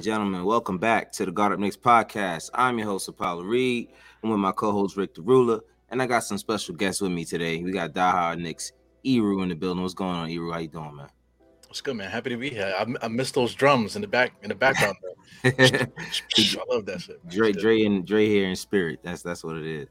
And gentlemen, welcome back to the Guard Up Knicks podcast. I'm your host, Apollo Reed. I'm with my co-host Rick the Ruler, and I got some special guests with me today. We got Die Hard Knicks Eru in the building. What's going on, Eru? How you doing, man? What's good, man? Happy to be here. I, I missed those drums in the back in the background. I love that shit. Dre, Dre, and Dre here in spirit. That's that's what it is.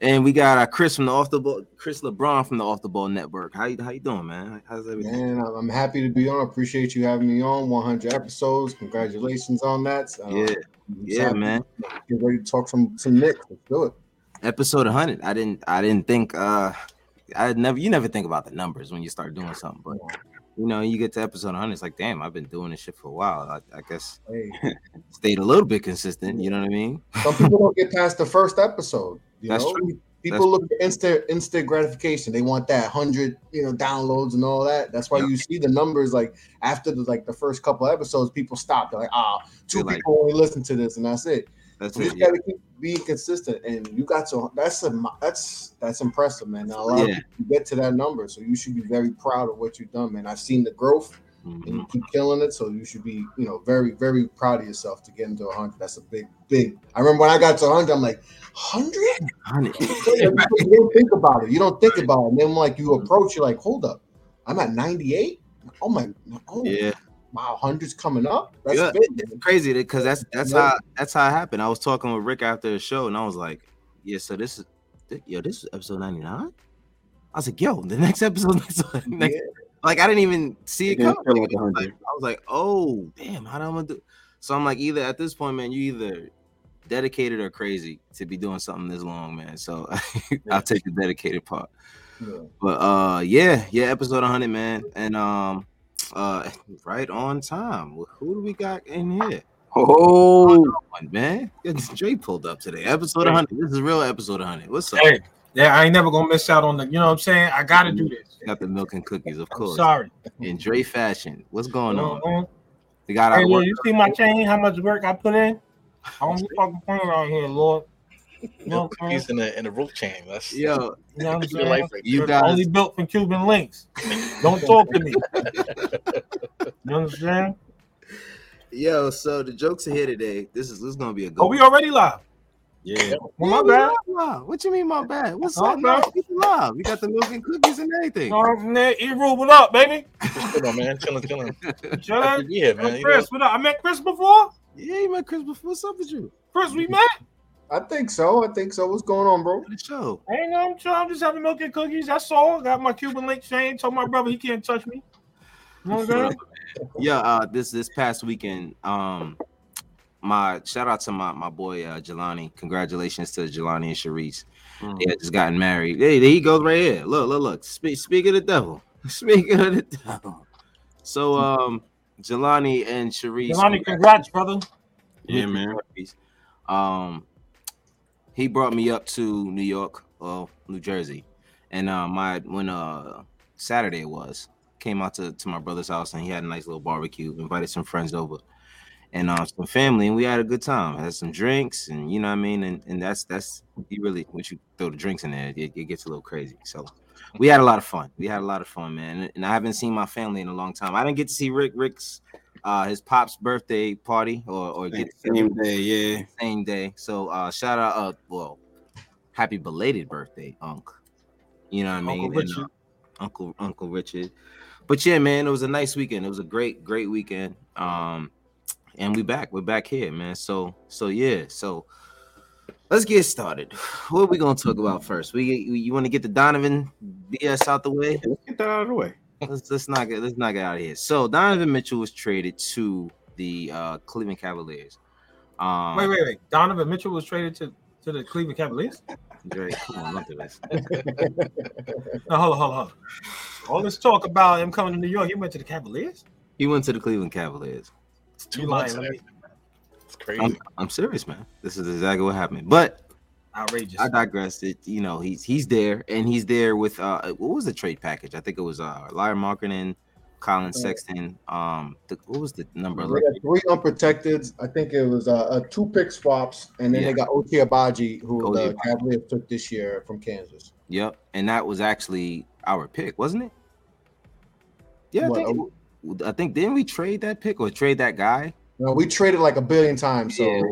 And we got uh, Chris from the Off the Ball, Chris LeBron from the Off the Ball Network. How you how you doing, man? How's everything? Man, I'm happy to be on. Appreciate you having me on. 100 episodes. Congratulations on that. Uh, yeah, yeah, man. Get ready to talk some some Knicks. Let's do it. Episode 100. I didn't I didn't think uh I never you never think about the numbers when you start doing something, but you know, you get to episode 100, it's like, damn, I've been doing this shit for a while. I, I guess hey. stayed a little bit consistent. You know what I mean? Some people don't get past the first episode. You That's know? true. People That's look true. at instant instant gratification. They want that hundred, you know, downloads and all that. That's why you see the numbers like after the like the first couple episodes, people stop. They're like, ah, two They're people like, only listen to this, and that's it. That's you it. just gotta keep being consistent, and you got to. That's a that's that's impressive, man. Now, a lot yeah. of people get to that number, so you should be very proud of what you've done, man. I've seen the growth, mm-hmm. and you keep killing it, so you should be, you know, very very proud of yourself to get into a hundred. That's a big big. I remember when I got to hundred, I'm like, hundred. Hundred. you don't think about it. You don't think about it, and then like you approach, you're like, hold up, I'm at ninety eight. Oh my, oh yeah wow, hundreds coming up. That's yeah, big, crazy because that's that's yeah. how that's how it happened. I was talking with Rick after the show, and I was like, "Yeah, so this is yo, this is episode ninety nine. I was like, "Yo, the next episode, next, next yeah. like I didn't even see it, coming. Like, like, I was like, "Oh, damn, how am I do?" So I'm like, either at this point, man, you either dedicated or crazy to be doing something this long, man. So I'll take the dedicated part. But uh, yeah, yeah, episode 100, man, and um uh, right on time. Who do we got in here? Oh, man, Dre pulled up today. Episode 100. This is real episode 100. What's up? Hey, yeah, I ain't never gonna miss out on the. You know what I'm saying? I gotta do this. Got the milk and cookies, of course. I'm sorry. In Dre fashion. What's going on? We got hey, our. you see my chain? How much work I put in? I don't fucking playing around here, Lord. You know He's in a in a rope chain. That's yo. You know what I'm saying? You guys only built from Cuban links. Don't talk to me. you understand? Yo, so the jokes are here today. This is this is gonna be a good. Oh, we already live. Yeah. Well, my bad. What you mean, my bad? What's up, man? We live. We got the milk and cookies and everything. All right, from there, E-Rule, what up, baby? What's on, man? Chilling, chilling. Chilling? Yeah, man. Chris, know? what up? I met Chris before? Yeah, you met Chris before. What's up with you? Chris, we met? I think so. I think so. What's going on, bro? The show. Ain't no, I'm, I'm just having milk and cookies. That's all. Got my Cuban link chain. Told my brother he can't touch me. You know what I'm yeah. Uh, this this past weekend, um, my shout out to my my boy uh, Jelani. Congratulations to Jelani and Sharice. Mm. They just gotten married. Hey, there he goes right here. Look, look, look. Speak, speak of the devil. Speak of the devil. So, um, Jelani and Sharice. Jelani, congrats, brother. Yeah, man. Um, he brought me up to New York, well, New Jersey, and uh, my when uh Saturday was came out to, to my brother's house and he had a nice little barbecue, invited some friends over and uh, some family, and we had a good time. Had some drinks, and you know what I mean. And and that's that's you really once you throw the drinks in there, it, it, gets a little crazy. So we had a lot of fun. We had a lot of fun, man. And I haven't seen my family in a long time. I didn't get to see Rick Rick's uh his pop's birthday party or or get same day, yeah, same day. So uh shout out, uh, well, happy belated birthday, Unc. You know what I mean? Uncle Richard. And, uh, Uncle Uncle Richard. But yeah, man, it was a nice weekend. It was a great, great weekend. Um, and we back. We're back here, man. So so yeah. So let's get started. What are we gonna talk about first? We, we you want to get the Donovan BS out the way? Let's get that out of the way let's let's not get let's not get out of here. So Donovan Mitchell was traded to the uh, Cleveland Cavaliers. Um, wait, wait, wait. Donovan Mitchell was traded to, to the Cleveland Cavaliers. Drake, come on, look at this. no, hold on, hold on, hold on. All this talk about him coming to New York, he went to the Cavaliers. He went to the Cleveland Cavaliers. It's too much. It's crazy. I'm, I'm serious, man. This is exactly what happened. But outrageous. I digressed. It you know he's he's there and he's there with uh what was the trade package? I think it was uh Lauri Markkanen, Collin Sexton. Um, the, what was the number? They got three unprotected. I think it was uh, uh two pick swaps, and then yeah. they got Ochai Agbaji, who Oti the Cavaliers took this year from Kansas. Yep, and that was actually our pick, wasn't it? Yeah, I think, I think didn't we trade that pick or trade that guy No, we traded like a billion times. So yeah,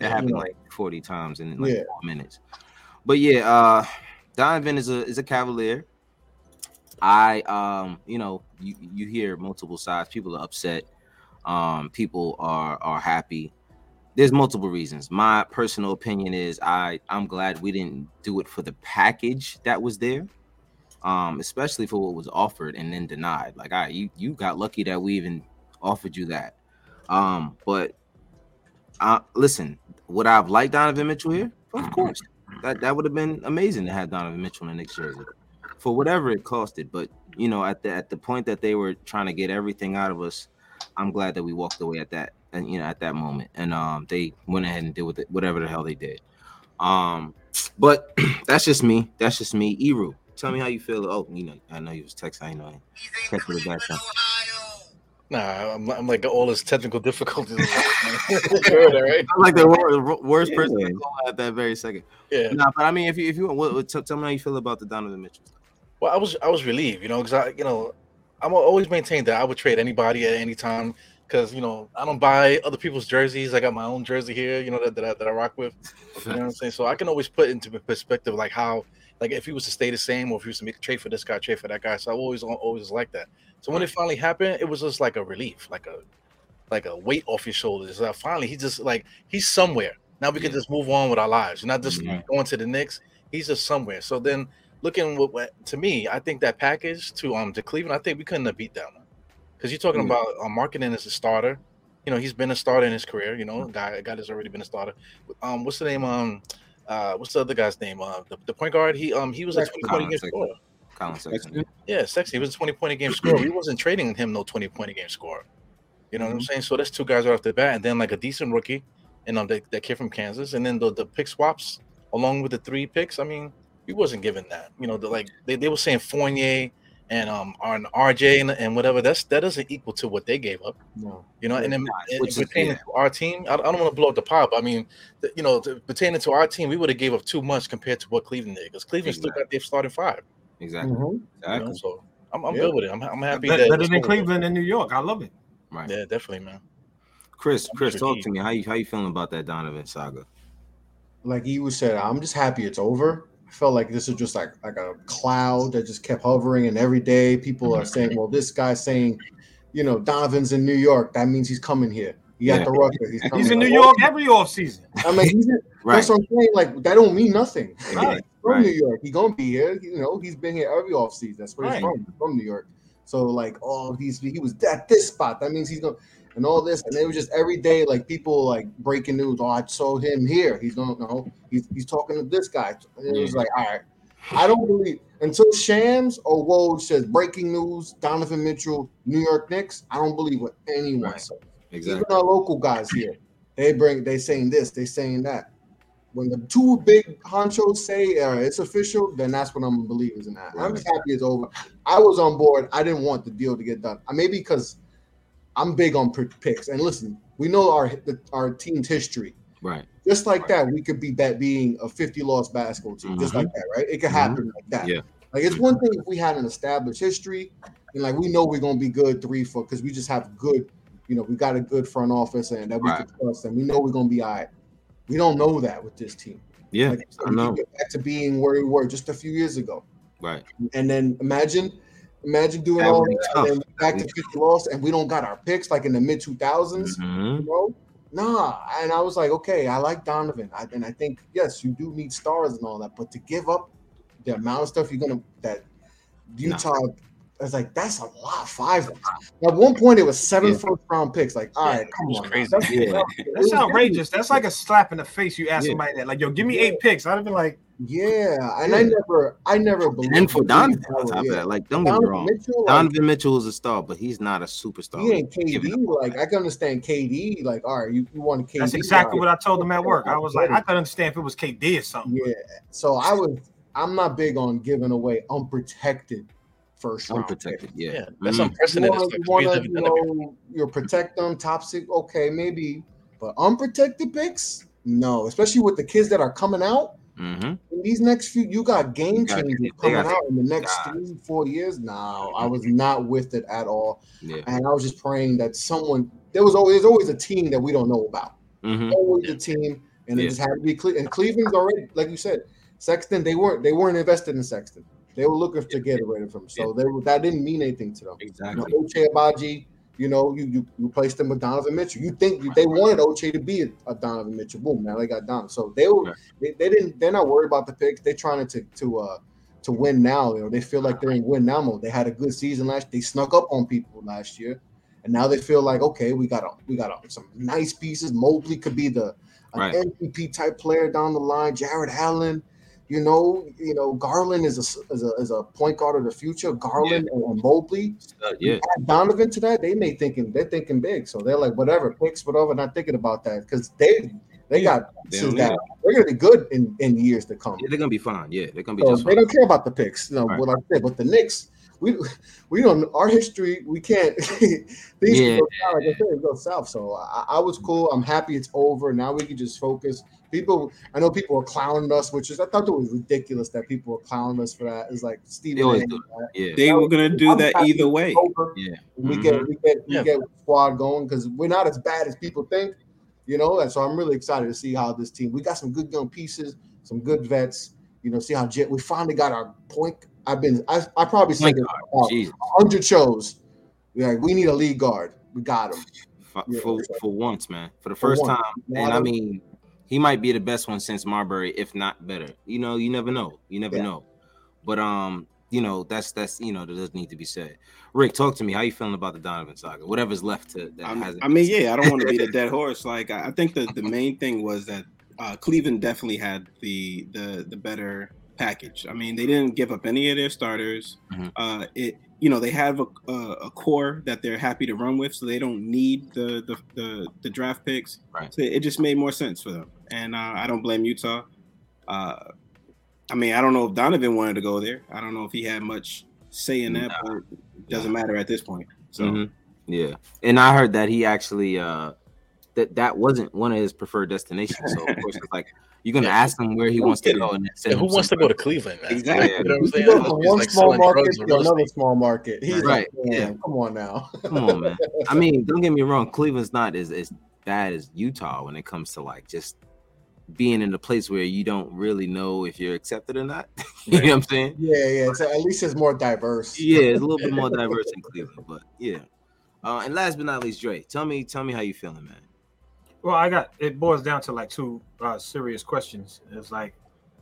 it happened like 40 times in like yeah. minutes. But yeah, uh Donovan is a is a cavalier. I um, you know, you, you hear multiple sides. People are upset. Um, people are are happy. There's multiple reasons. My personal opinion is I I'm glad we didn't do it for the package that was there. Um, especially for what was offered and then denied. Like I you you got lucky that we even offered you that. Um, but uh listen, would I have liked Donovan Mitchell here? Of course. That that would have been amazing to have Donovan Mitchell in the Knicks jersey for whatever it costed. But you know, at the at the point that they were trying to get everything out of us, I'm glad that we walked away at that and you know at that moment. And um they went ahead and did with it whatever the hell they did. Um, but that's just me. That's just me. Eru, tell me how you feel. Oh, you know, I know you was texting. I know. Text the background. Nah, I'm, I'm like all his technical difficulties. right? I'm like the worst, worst yeah. person at that very second. Yeah. Nah, but I mean, if you if you what, what, tell, tell me how you feel about the Donovan Mitchell. Well, I was I was relieved, you know, because I you know I'm always maintained that I would trade anybody at any time because you know I don't buy other people's jerseys. I got my own jersey here, you know that that I, that I rock with. You know what I'm saying? So I can always put into perspective like how like if he was to stay the same or if he was to make a trade for this guy, trade for that guy. So I always always like that. So when it finally happened, it was just like a relief, like a like a weight off your shoulders. Uh, finally, he just like he's somewhere. Now we can just move on with our lives. You're not just mm-hmm. going to the Knicks. He's just somewhere. So then, looking what, what, to me, I think that package to um to Cleveland, I think we couldn't have beat that one because you're talking mm-hmm. about uh, Markkanen as a starter. You know, he's been a starter in his career. You know, guy guy has already been a starter. Um, what's the name? Um, uh, what's the other guy's name? Uh, the, the point guard. He um he was a 20 point game scorer. Collin Sexton. Yeah, Sexton. He was a 20 point a game scorer. We wasn't trading him no 20 point a game scorer. You know mm-hmm. what I'm mm-hmm. saying? So that's two guys right off the bat, and then like a decent rookie, and um, that, that kid from Kansas, and then the, the pick swaps along with the three picks. I mean, we wasn't given that. You know, the, like they, they were saying Fournier and um on RJ and, and whatever. That's that doesn't equal to what they gave up. No. You know, and then and pertaining to our team, I, I don't want to blow up the pot, but I mean, the, you know, to, pertaining to our team, we would have gave up too much compared to what Cleveland did because Cleveland exactly. still got their starting five. Exactly. Mm-hmm. Exactly. You know, so I'm, I'm yeah. good with it. I'm, I'm happy. Better, better than Cleveland and New York. I love it. Right. Yeah, definitely, man. Chris, Chris, talk to me. How you how you feeling about that Donovan saga? Like you said, I'm just happy it's over. I felt like this is just like like a cloud that just kept hovering, and every day people are saying, "Well, this guy's saying, you know, Donovan's in New York. That means he's coming here. He got yeah. the Rucker. He's, he's in New York every off season. I mean, he's in, right. that's what I'm saying. Like that don't mean nothing. Right. From right. New York, he gonna be here. You know, he's been here every off season. That's where right. he's from. He's From New York. So like, oh, he's he was at this spot. That means he's going and all this, and it was just every day like people like breaking news. Oh, I saw him here. He's going, no, he's he's talking to this guy. And it was like, all right, I don't believe until Shams or Woj says breaking news, Donovan Mitchell, New York Knicks. I don't believe what anyone right. says. Exactly. Even our local guys here, they bring they saying this, they saying that. When the two big honchos say uh, it's official, then that's what I'm believing in that. Right. I'm just happy it's over. I was on board. I didn't want the deal to get done. Maybe because I'm big on picks. And listen, we know our our team's history. Right. Just like that, we could be that being a 50 loss basketball team, mm-hmm. just like that, right? It could happen mm-hmm. like that. Yeah. Like it's one thing if we had an established history and like we know we're gonna be good three foot because we just have good, you know, we got a good front office and that we right. can trust and we know we're gonna be all right. We don't know that with this team. Yeah, like, so I know. Get back to being where we were just a few years ago. Right. And then imagine, imagine doing that all that and then back to 50 loss and we don't got our picks like in the mid 2000s. Mm-hmm. You know? Nah, and I was like, okay, I like Donovan, I, and I think yes, you do need stars and all that, but to give up the amount of stuff you're gonna that Utah, nah. I was like, that's a lot. Five. At one point, it was seven yeah. first round picks. Like, all right, come on, crazy. That's, yeah. that's outrageous. That's like a slap in the face. You ask yeah. somebody that, like, yo, give me eight picks. I'd have been like, yeah, and I never, I never believed. And for Donovan, on top yeah. of that, like don't Donovan get me wrong, Mitchell, Donovan like, Mitchell is a star, but he's not a superstar. He ain't KD. Like I can understand KD. Like all right, you, you want KD. That's exactly what I told him at work. I was like, I could understand if it was KD or something. Yeah. So I was, I'm not big on giving away unprotected first round. Unprotected, yeah. yeah. That's mm-hmm. unprecedented. You want to, you know, you protect them top six, okay, maybe, but unprotected picks, no, especially with the kids that are coming out Mm-hmm. In these next few, you got game changers coming out in the next God. three, four years. Now, I was not with it at all. Yeah. And I was just praying that someone there was always always a team that we don't know about. Mm-hmm. Always a team, and it just had to be Cle- and Cleveland's already, like you said, Sexton. They weren't they weren't invested in Sexton. They were looking to get rid of him, so they that didn't mean anything to them. Exactly. You know, Ochai Agbaji, you know, you you replaced him with Donovan Mitchell. You think they wanted Ochai to be a, a, Donovan Mitchell? Boom! Now they got Donovan. So they were they, they didn't they're not worried about the picks. They're trying to to uh to win now. You know, they feel like they're in win now mode. They had a good season last. They snuck up on people last year, and now they feel like okay, we got a, we got a, some nice pieces. Mobley could be the an right. MVP type player down the line. Jarrett Allen. You know, you know, Garland is a is a, is a point guard of the future. Garland yeah. and, Mobley, uh, yeah. Donovan to that, they may thinking they're thinking big, so they're like whatever picks, whatever. Not thinking about that because they they got they that they're gonna be good in, in years to come. Yeah, they're gonna be fine. Yeah, they're gonna be. So they don't care about the picks, you know. Right. What I said, but the Knicks, we we don't our history. We can't. these yeah. go south, like I said, go south. So I, I was cool. I'm happy it's over. Now we can just focus People, I know people were clowning us, which is I thought it was ridiculous that people were clowning us for that. It's like Stephen, yeah, they were gonna do that either way. Yeah, we mm-hmm. get we get we get squad going because we're not as bad as people think, you know. And so I'm really excited to see how this team. We got some good young pieces, some good vets. You know, see how Jet. We finally got our point. I've been I, I probably said hundred shows. Yeah, we need a lead guard. We got him. For, yeah, for, for, once, man. For the first for time. And I mean, he might be the best one since Marbury, if not better. You know, you never know. You never yeah. know. But um, you know, that's that's you know, that does need to be said. Rick, talk to me. How you feeling about the Donovan saga? Whatever's left to that I, I mean, yeah, I don't want to be the dead horse. Like I think the the main thing was that uh, Cleveland definitely had the the the better package. I mean, they didn't give up any of their starters. Mm-hmm. Uh, it you know they have a, a, a, core that they're happy to run with, so they don't need the the the, the draft picks. Right. So it just made more sense for them and uh, I don't blame Utah. Uh, I mean, I don't know if Donovan wanted to go there. I don't know if he had much say in that, nah. but it doesn't matter at this point. So mm-hmm. yeah, and I heard that he actually uh, that that wasn't one of his preferred destinations. So of course, it's like you're gonna yeah. ask him where he wants to go, and, and who wants to go to Cleveland? Man? Exactly. You know what I'm saying? From one like small market to another small market. He's right. Like, yeah. Come on now. come on, man. I mean, don't get me wrong. Cleveland's not as as bad as Utah when it comes to like just being in a place where you don't really know if you're accepted or not. you know what I'm saying? Yeah, yeah. So at least it's more diverse. Yeah, it's a little bit more diverse in Cleveland, but yeah. Uh, and last but not least, Dre, tell me, tell me how you feeling, man. Well, I got it boils down to like two uh, serious questions. It's like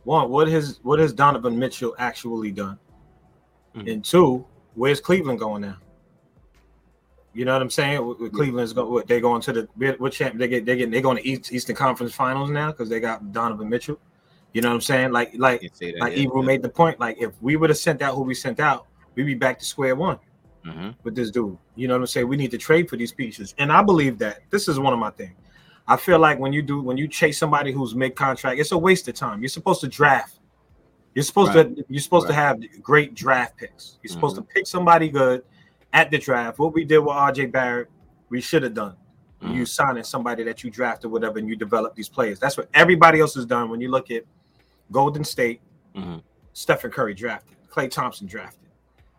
one, what has what has Donovan Mitchell actually done? Mm-hmm. And two, where's Cleveland going now? You know what I'm saying? With, Cleveland's going, what, they going to the what champ? They get they get they going to East, Eastern Conference Finals now because they got Donovan Mitchell. You know what I'm saying? Like like that, like yeah, Ebro yeah. made the point. Like if we would have sent out who we sent out, we'd be back to square one mm-hmm. with this dude. You know what I'm saying? We need to trade for these pieces, and I believe that this is one of my things. I feel like when you do when you chase somebody who's mid contract, it's a waste of time. You're supposed to draft. You're supposed right. to you're supposed right. to have great draft picks. You're supposed mm-hmm. to pick somebody good at the draft, what we did with RJ Barrett, we should have done. Mm-hmm. You signing somebody that you drafted, whatever, and you develop these players. That's what everybody else has done. When you look at Golden State, mm-hmm. Stephen Curry drafted, Klay Thompson drafted.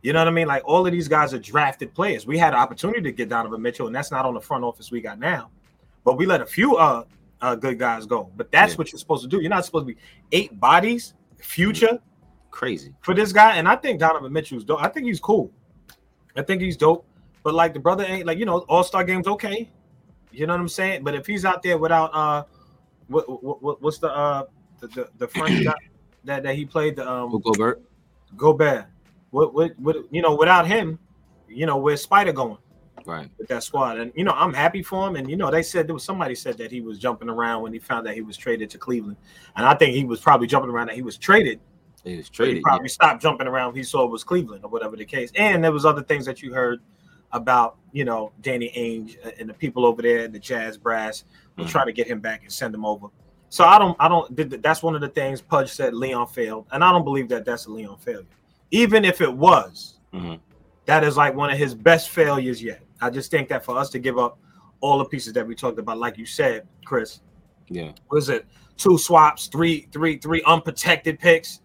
You know what I mean? Like all of these guys are drafted players. We had an opportunity to get Donovan Mitchell, and that's not on the front office we got now. But we let a few uh, uh good guys go. But that's yeah. what you're supposed to do. You're not supposed to be eight bodies, future. Crazy for this guy. And I think Donovan Mitchell's dope. I think he's cool. I think he's dope. But like the brother ain't like you know All Star games okay. You know what I'm saying? But if he's out there without uh, what, what what's the uh the the, the French guy that that he played the um Gobert Gobert. What what what you know without him, you know where's Spida going? Right with that squad, and you know I'm happy for him. And you know they said there was somebody said that he was jumping around when he found that he was traded to Cleveland, and I think he was probably jumping around that he was traded he was traded. He probably yeah. stopped jumping around. He saw it was Cleveland or whatever the case. And there was other things that you heard about, you know, Danny Ainge and the people over there, the Jazz brass, were mm-hmm. trying to get him back and send him over. So I don't, I don't. That's one of the things Pudge said. Leon failed, and I don't believe that that's a Leon failure. Even if it was, mm-hmm. that is like one of his best failures yet. I just think that for us to give up all the pieces that we talked about, like you said, Chris, yeah, was it two swaps, three, three, three unprotected picks.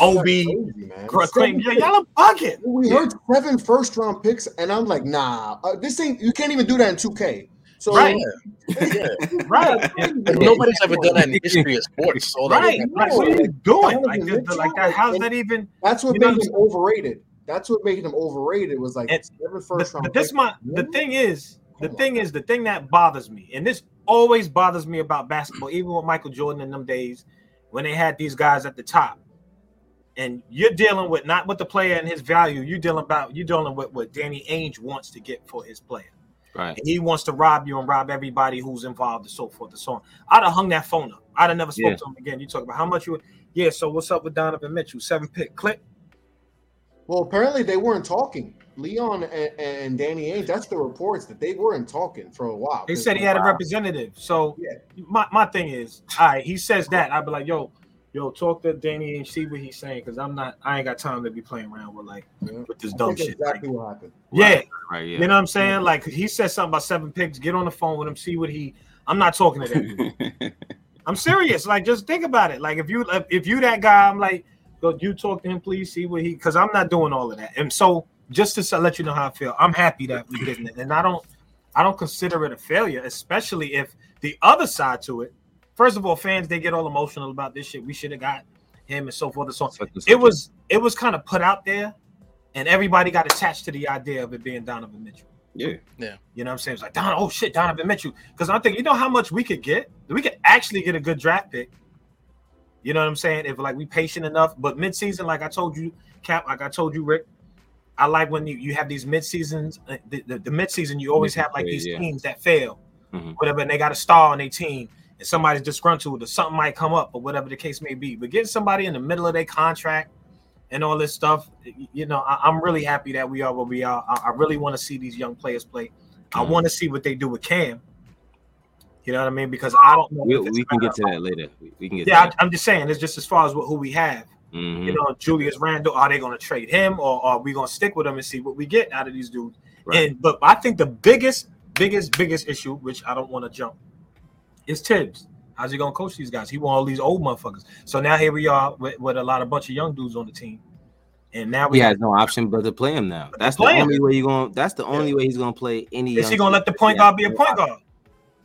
OB, Crazy, man. Craig, yeah, y'all are bugging. We heard seven first round picks, and I'm like, nah, uh, this ain't. You can't even do that in 2K. So Right. Yeah. Right. Like, nobody's ever done that in the history of sports. So like, Right, right. What are you doing? Like, Donovan the- the- like that. How's that even? that's what You made what him overrated. That's what made him overrated. Was like And- seven But, round. but this my the thing is the thing is the thing that bothers me, and this always bothers me about basketball, even with Michael Jordan in them days when they had these guys at the top. And you're dealing with not with the player and his value. You're dealing about you're dealing with what Danny Ainge wants to get for his player. Right. And he wants to rob you and rob everybody who's involved and so forth and so on. I'd have hung that phone up. I'd have never spoke Yeah. to him again. You talk about how much you yeah. So what's up with Donovan Mitchell? Seven pick click. Well, apparently they weren't talking. Leon and, and Danny Ainge. That's the reports that they weren't talking for a while. They said he had a representative. So Yeah. my, my thing is, all right, he says that. I'd be like, yo, yo, talk to Danny and see what he's saying because I'm not I ain't got time to be playing around with like Yeah. with this I dumb shit. exactly Like, what happened. yeah, Right. Yeah. you know what I'm saying? Mm-hmm. Like he said something about seven picks. Get on the phone with him, see what he I'm not talking to that. I'm serious. Like, just think about it. Like, if you if you that guy, I'm like, go you talk to him, please see what he because I'm not doing all of that. And so just to let you know how I feel, I'm happy that we didn't, and I don't I don't consider it a failure, especially if the other side to it. First of all, fans they get all emotional about this shit. We should have got him and so forth and so on. Such and It was it was kind of put out there, and everybody got attached to the idea of it being Donovan Mitchell. Yeah. Yeah. You know what I'm saying? It's like, Don, oh shit, Donovan Mitchell. Because I'm thinking, you know how much we could get? We could actually get a good draft pick. You know what I'm saying? If like we patient enough. But midseason, like I told you, Cap, like I told you, Rick, I like when you, you have these mid seasons. The, the, the mid season, you always have like these Yeah. teams that fail, Mhm. whatever, and they got a star on their team, and somebody's disgruntled or something might come up or whatever the case may be. But getting somebody in the middle of their contract and all this stuff, you know, I, I'm really happy that we are where we are. I, I really want to see these young players play. I Mhm. want to see what they do with Cam. You know what I mean? Because I don't know. We, we can get to that later. We, can get. Yeah, to that. I, I'm just saying. It's just as far as what, who we have. Mhm. You know, Julius Randle. Are they going to trade him, or are we going to stick with him and see what we get out of these dudes? Right. And but I think the biggest, biggest, biggest issue, which I don't want to jump, is Thibs. How's he going to coach these guys? He want all these old motherfuckers. So now here we are with, with a lot of bunch of young dudes on the team, and now we He has no option but to play him now. That's the play him. only way you going. That's the only way he's going to play any. is he going to let the point guard be a point guard?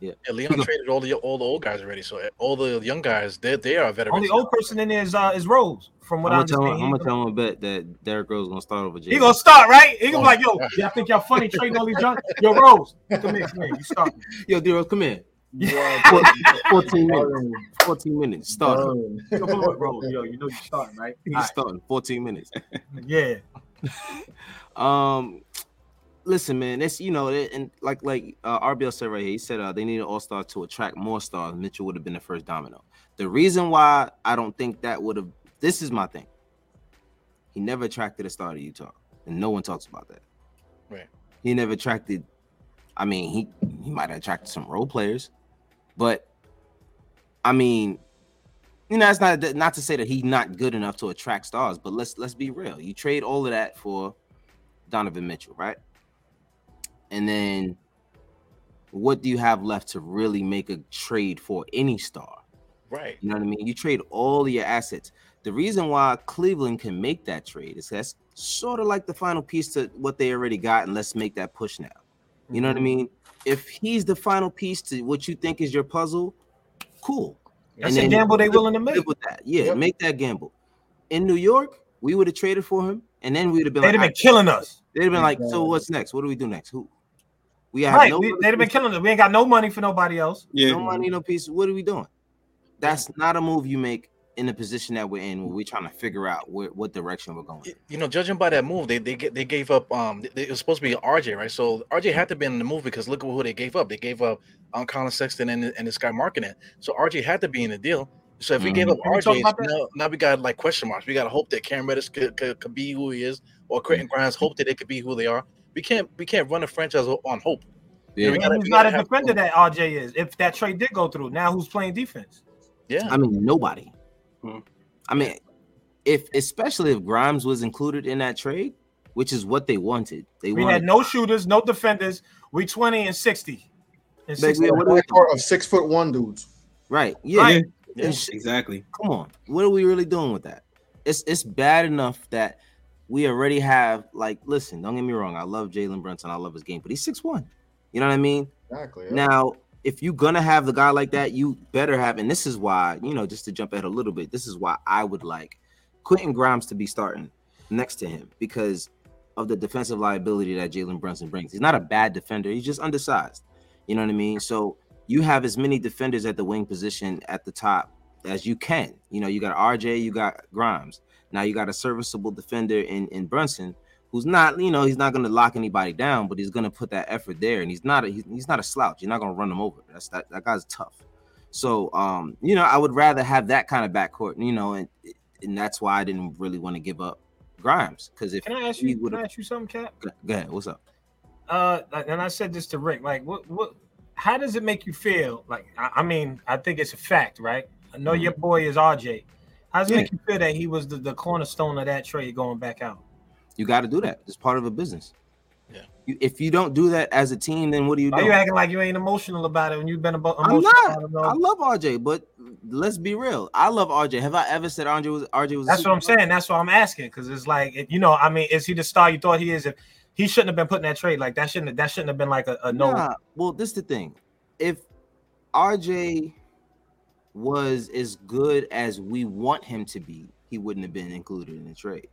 Yeah, yeah Leon traded all the all the old guys already. So all the young guys, they they are veterans. Only old person in there is uh, is Rose. From what I I'm gonna tell him. I'm gonna tell him a bet that Derrick Rose gonna start over. He Jalen. gonna start, right? He gonna be like, yo, yeah, I think y'all funny trading all these young. Yo, Rose, come here, come here. You start. Yo, D Rose, come here. Yeah. 14 minutes. 14 minutes. Start. Yo, look, Rose, yo, you know you're starting, right? He's All right. starting. 14 minutes. Yeah, Um, listen, man. It's you know, it- and like like uh, RBL said right here. He said uh, they need an all star to attract more stars. Mitchell would have been the first domino. The reason why I don't think that would have. This is my thing. He never attracted a star to Utah, and no one talks about that. Right. He never attracted. I mean, he he might have attracted some role players, but I mean, you know, that's not not to say that he's not good enough to attract stars. But let's let's be real. You trade all of that for Donovan Mitchell, right? And then what do you have left to really make a trade for any star? right. You know what I mean? You trade all of your assets. The reason why Cleveland can make that trade is that's sort of like the final piece to what they already got, and let's make that push now. You know what I mm-hmm. mean? If he's the final piece to what you think is your puzzle, cool. that's And a gamble they willing to make. with that. Yeah, Yep. make that gamble. In New York, we would have traded for him, and then we'd have been They'd like, have been killing us, they'd have been like, so what's next? What do we do next? Who? We have right? no, we, they'd have been killing us. We ain't got no money for nobody else. Yeah. no money, no piece. What are we doing? That's not a move you make in the position that we're in, where we're trying to figure out where, what direction we're going. You know, judging by that move, they they get they gave up. Um, they- it was supposed to be RJ, right? So RJ had to be in the move because look at who they gave up. They gave up um Collin Sexton and and this guy Markkanen. So RJ had to be in the deal. So if we gave Mhm. up Can we talk RJ, now, now we got like question marks. We got to hope that Cam Reddish could, could, could be who he is, or Quentin Grimes hope that they could be who they are. We can't we can't run a franchise on hope. Yeah. we gotta- He's we not gotta a defender that RJ is. If that trade did go through, now who's playing defense? Yeah, I mean, nobody. Hmm. I mean, if especially if Grimes was included in that trade, which is what they wanted. They We wanted had no shooters, no defenders. We 20 and 60. And Like, 60. we- what do of six foot one dudes. right. Yeah. Right. Yeah, exactly. Come on, what are we really doing with that? It's it's bad enough that we already have like. Listen, don't get me wrong. I love Jalen Brunson. I love his game, but he's six one. You know what I mean? Exactly. Yeah. Now, if you're gonna have the guy like that, you better have. And this is why, you know, just to jump ahead a little bit, this is why I would like Quentin Grimes to be starting next to him because of the defensive liability that Jalen Brunson brings. He's not a bad defender. He's just undersized. You know what I mean? So you have as many defenders at the wing position at the top as you can. You know, you got RJ, you got Grimes. Now you got a serviceable defender in in Brunson, who's not, you know, he's not going to lock anybody down, but he's going to put that effort there, and he's not a he's, he's not a slouch. You're not going to run him over. That's that that guy's tough. So, um, you know, I would rather have that kind of backcourt, you know, and and that's why I didn't really want to give up Grimes because if can I ask you, can I ask you something, Cap? Go ahead. What's up? Uh, and I said this to Rick. Like, what what how does it make you feel? Like, I, I mean, I think it's a fact, right? I know mm-hmm. your boy is RJ. How does it yeah. make you feel that he was the, the cornerstone of that trade going back out? You got to do that. It's part of a business. Yeah. You, if you don't do that as a team, then what do you do? you acting like you ain't emotional about it when you've been about I'm not. I love RJ, but let's be real. I love RJ. Have I ever said RJ was RJ was? That's what I'm saying. That's what I'm asking because it's like you know. I mean, is he the star you thought he is? If he shouldn't have been putting that trade. Like that shouldn't that shouldn't have been like a, a no. Nah, well, this is the thing. If RJ was as good as we want him to be, he wouldn't have been included in the trade.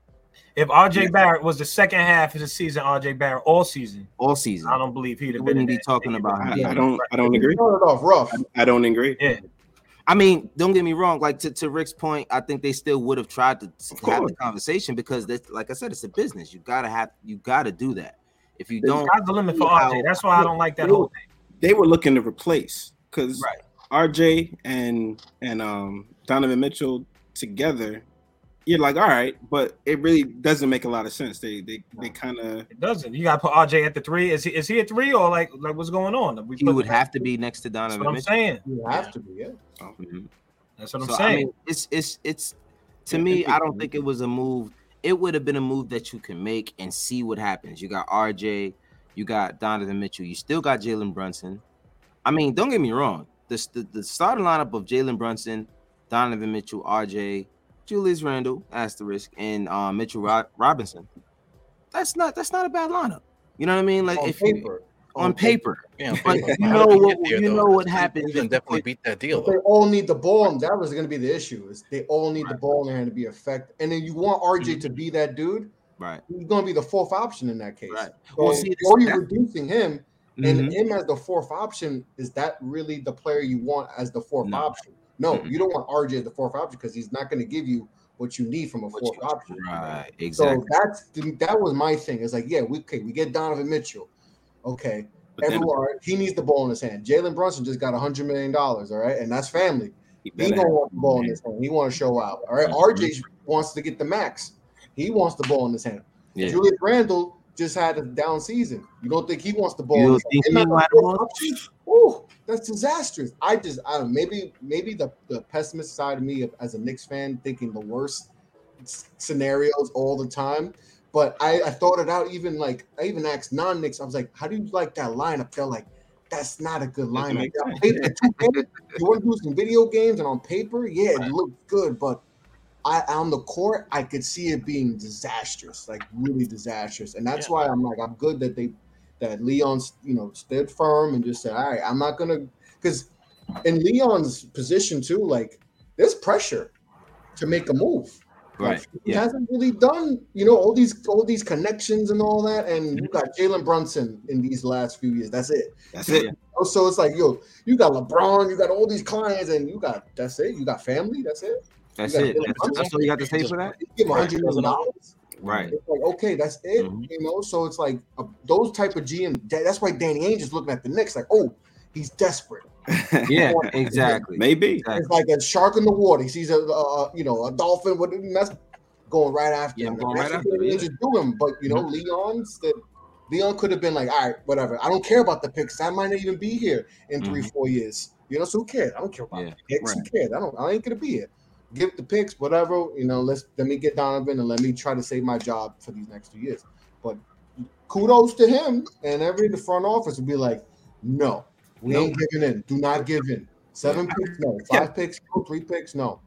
If RJ yeah. Barrett was the second half of the season, RJ Barrett all season, all season, I don't believe he'd have been. Wouldn't be talking about. I, I, don't. I don't agree. Started off rough. I, I don't agree. Yeah. I mean, don't get me wrong. Like to, to Rick's point, I think they still would have tried to have the conversation because, this, like I said, it's a business. You gotta have, you gotta do that. If you don't, the limit for RJ. That's why I don't like that whole thing. They were looking to replace because right. RJ and and um Donovan Mitchell together, you're like, all right, but it really doesn't make a lot of sense. They they they kind of it doesn't. You got to put RJ at the three. Is he is he a three or like like what's going on? We he would have to be next to Donovan. That's what I'm Mitchell. saying. You have yeah. to be. Yeah. Oh. Mm-hmm. That's what I'm so, saying. I mean, it's it's it's to me. I don't think it was a move. It would have been a move that you can make and see what happens. You got RJ, you got Donovan Mitchell, you still got Jalen Brunson. I mean, don't get me wrong. The, the, the starting lineup of Jalen Brunson, Donovan Mitchell, RJ, Julius Randle, asterisk, and uh, Mitchell Robinson. That's not that's not a bad lineup. You know what I mean? Like on if paper. you on paper, yeah, but you know what there, you know what happens. You can definitely beat that deal. They all need the ball, and that was going to be the issue. Is they all need right. the ball in hand to be effective, and then you want RJ mm-hmm. to be that dude. Right. He's going to be the fourth option in that case. Right. So, well, see, or you're reducing him, mm-hmm. and him as the fourth option. Is that really the player you want as the fourth no. option? No, mm-hmm. you don't want RJ as the fourth option because he's not going to give you what you need from a fourth option. Right, exactly. So that's that was my thing. It's like, yeah, we okay, we get Donovan Mitchell. Okay. Everyone, he needs the ball in his hand. Jalen Brunson just got a hundred million dollars, all right, and that's family. He, he don't want the ball in his hand. He want to show out. All right. RJ wants to get the max. He wants the ball in his hand. Yeah. Julius Randle just had a down season. You don't think he wants the ball? You think he Ooh, that's disastrous. I just, I don't. Maybe, maybe the the pessimist side of me as a Knicks fan, thinking the worst scenarios all the time. But I, I thought it out. Even like, I even asked non-Knicks. I was like, "How do you like that lineup?" They're like, "That's not a good lineup." you want to do some video games, and on paper, yeah, it looks good, but I on the court, I could see it being disastrous, like really disastrous. And that's yeah. why I'm like, I'm good that they that Leon's, you know, stood firm and just said, All right, I'm not gonna because in Leon's position too, like there's pressure to make a move. Right. Like, he yeah. hasn't really done, you know, all these all these connections and all that. And you got Jalen Brunson in these last few years. That's it. That's it. So it's like, yo, you got LeBron, you got all these clients, and you got that's it. You got family. That's it. That's it. That's, that's, all you got to say for that. You give hundred million dollars. Right. It's like okay, that's it. Mm-hmm. You know, so it's like uh, those type of GM. That's why Danny Ainge is looking at the Knicks like, oh, he's desperate. yeah, exactly. Maybe it's like a shark in the water. He sees a, a you know a dolphin with that's going right after yeah, him. Going right after him. Yeah. doing, but you know, mm-hmm. Leon's the Leon could have been like, all right, whatever. I don't care about the picks. I might not even be here in 3 mm-hmm. four years. You know, so who cares? I don't care about yeah, the picks. Right. Who cares? I don't. I ain't gonna be here give the picks, whatever. You know, let's let me get Donovan and let me try to save my job for these next two years. But kudos to him and every the front office would be like, no, we nope. ain't giving in. Do not give in. Seven picks, no. Five yeah. picks, no. Three picks, no.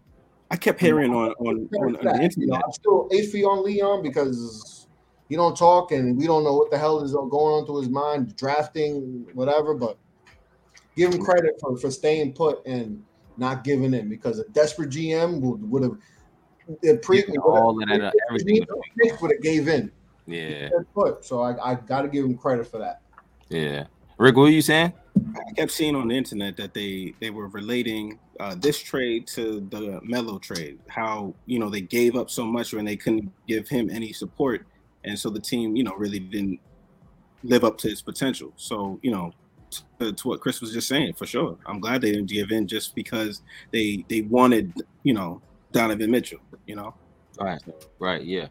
I kept hearing on on, on, on the internet. You know, I'm still iffy on Leon because he don't talk and we don't know what the hell is going on through his mind, drafting, whatever. But give him credit for, for staying put and not giving in because a desperate GM would would have it pre all of that everything would have gave in. Yeah. Put. So I, I got to give him credit for that. Yeah. Rick, what were you saying? I kept seeing on the internet that they they were relating uh, this trade to the Melo trade. How you know they gave up so much when they couldn't give him any support, and so the team you know really didn't live up to his potential. So you know to, to, what Chris was just saying, for sure. I'm glad they didn't give in just because they they wanted, you know, Donovan Mitchell. You know, right, right, yeah.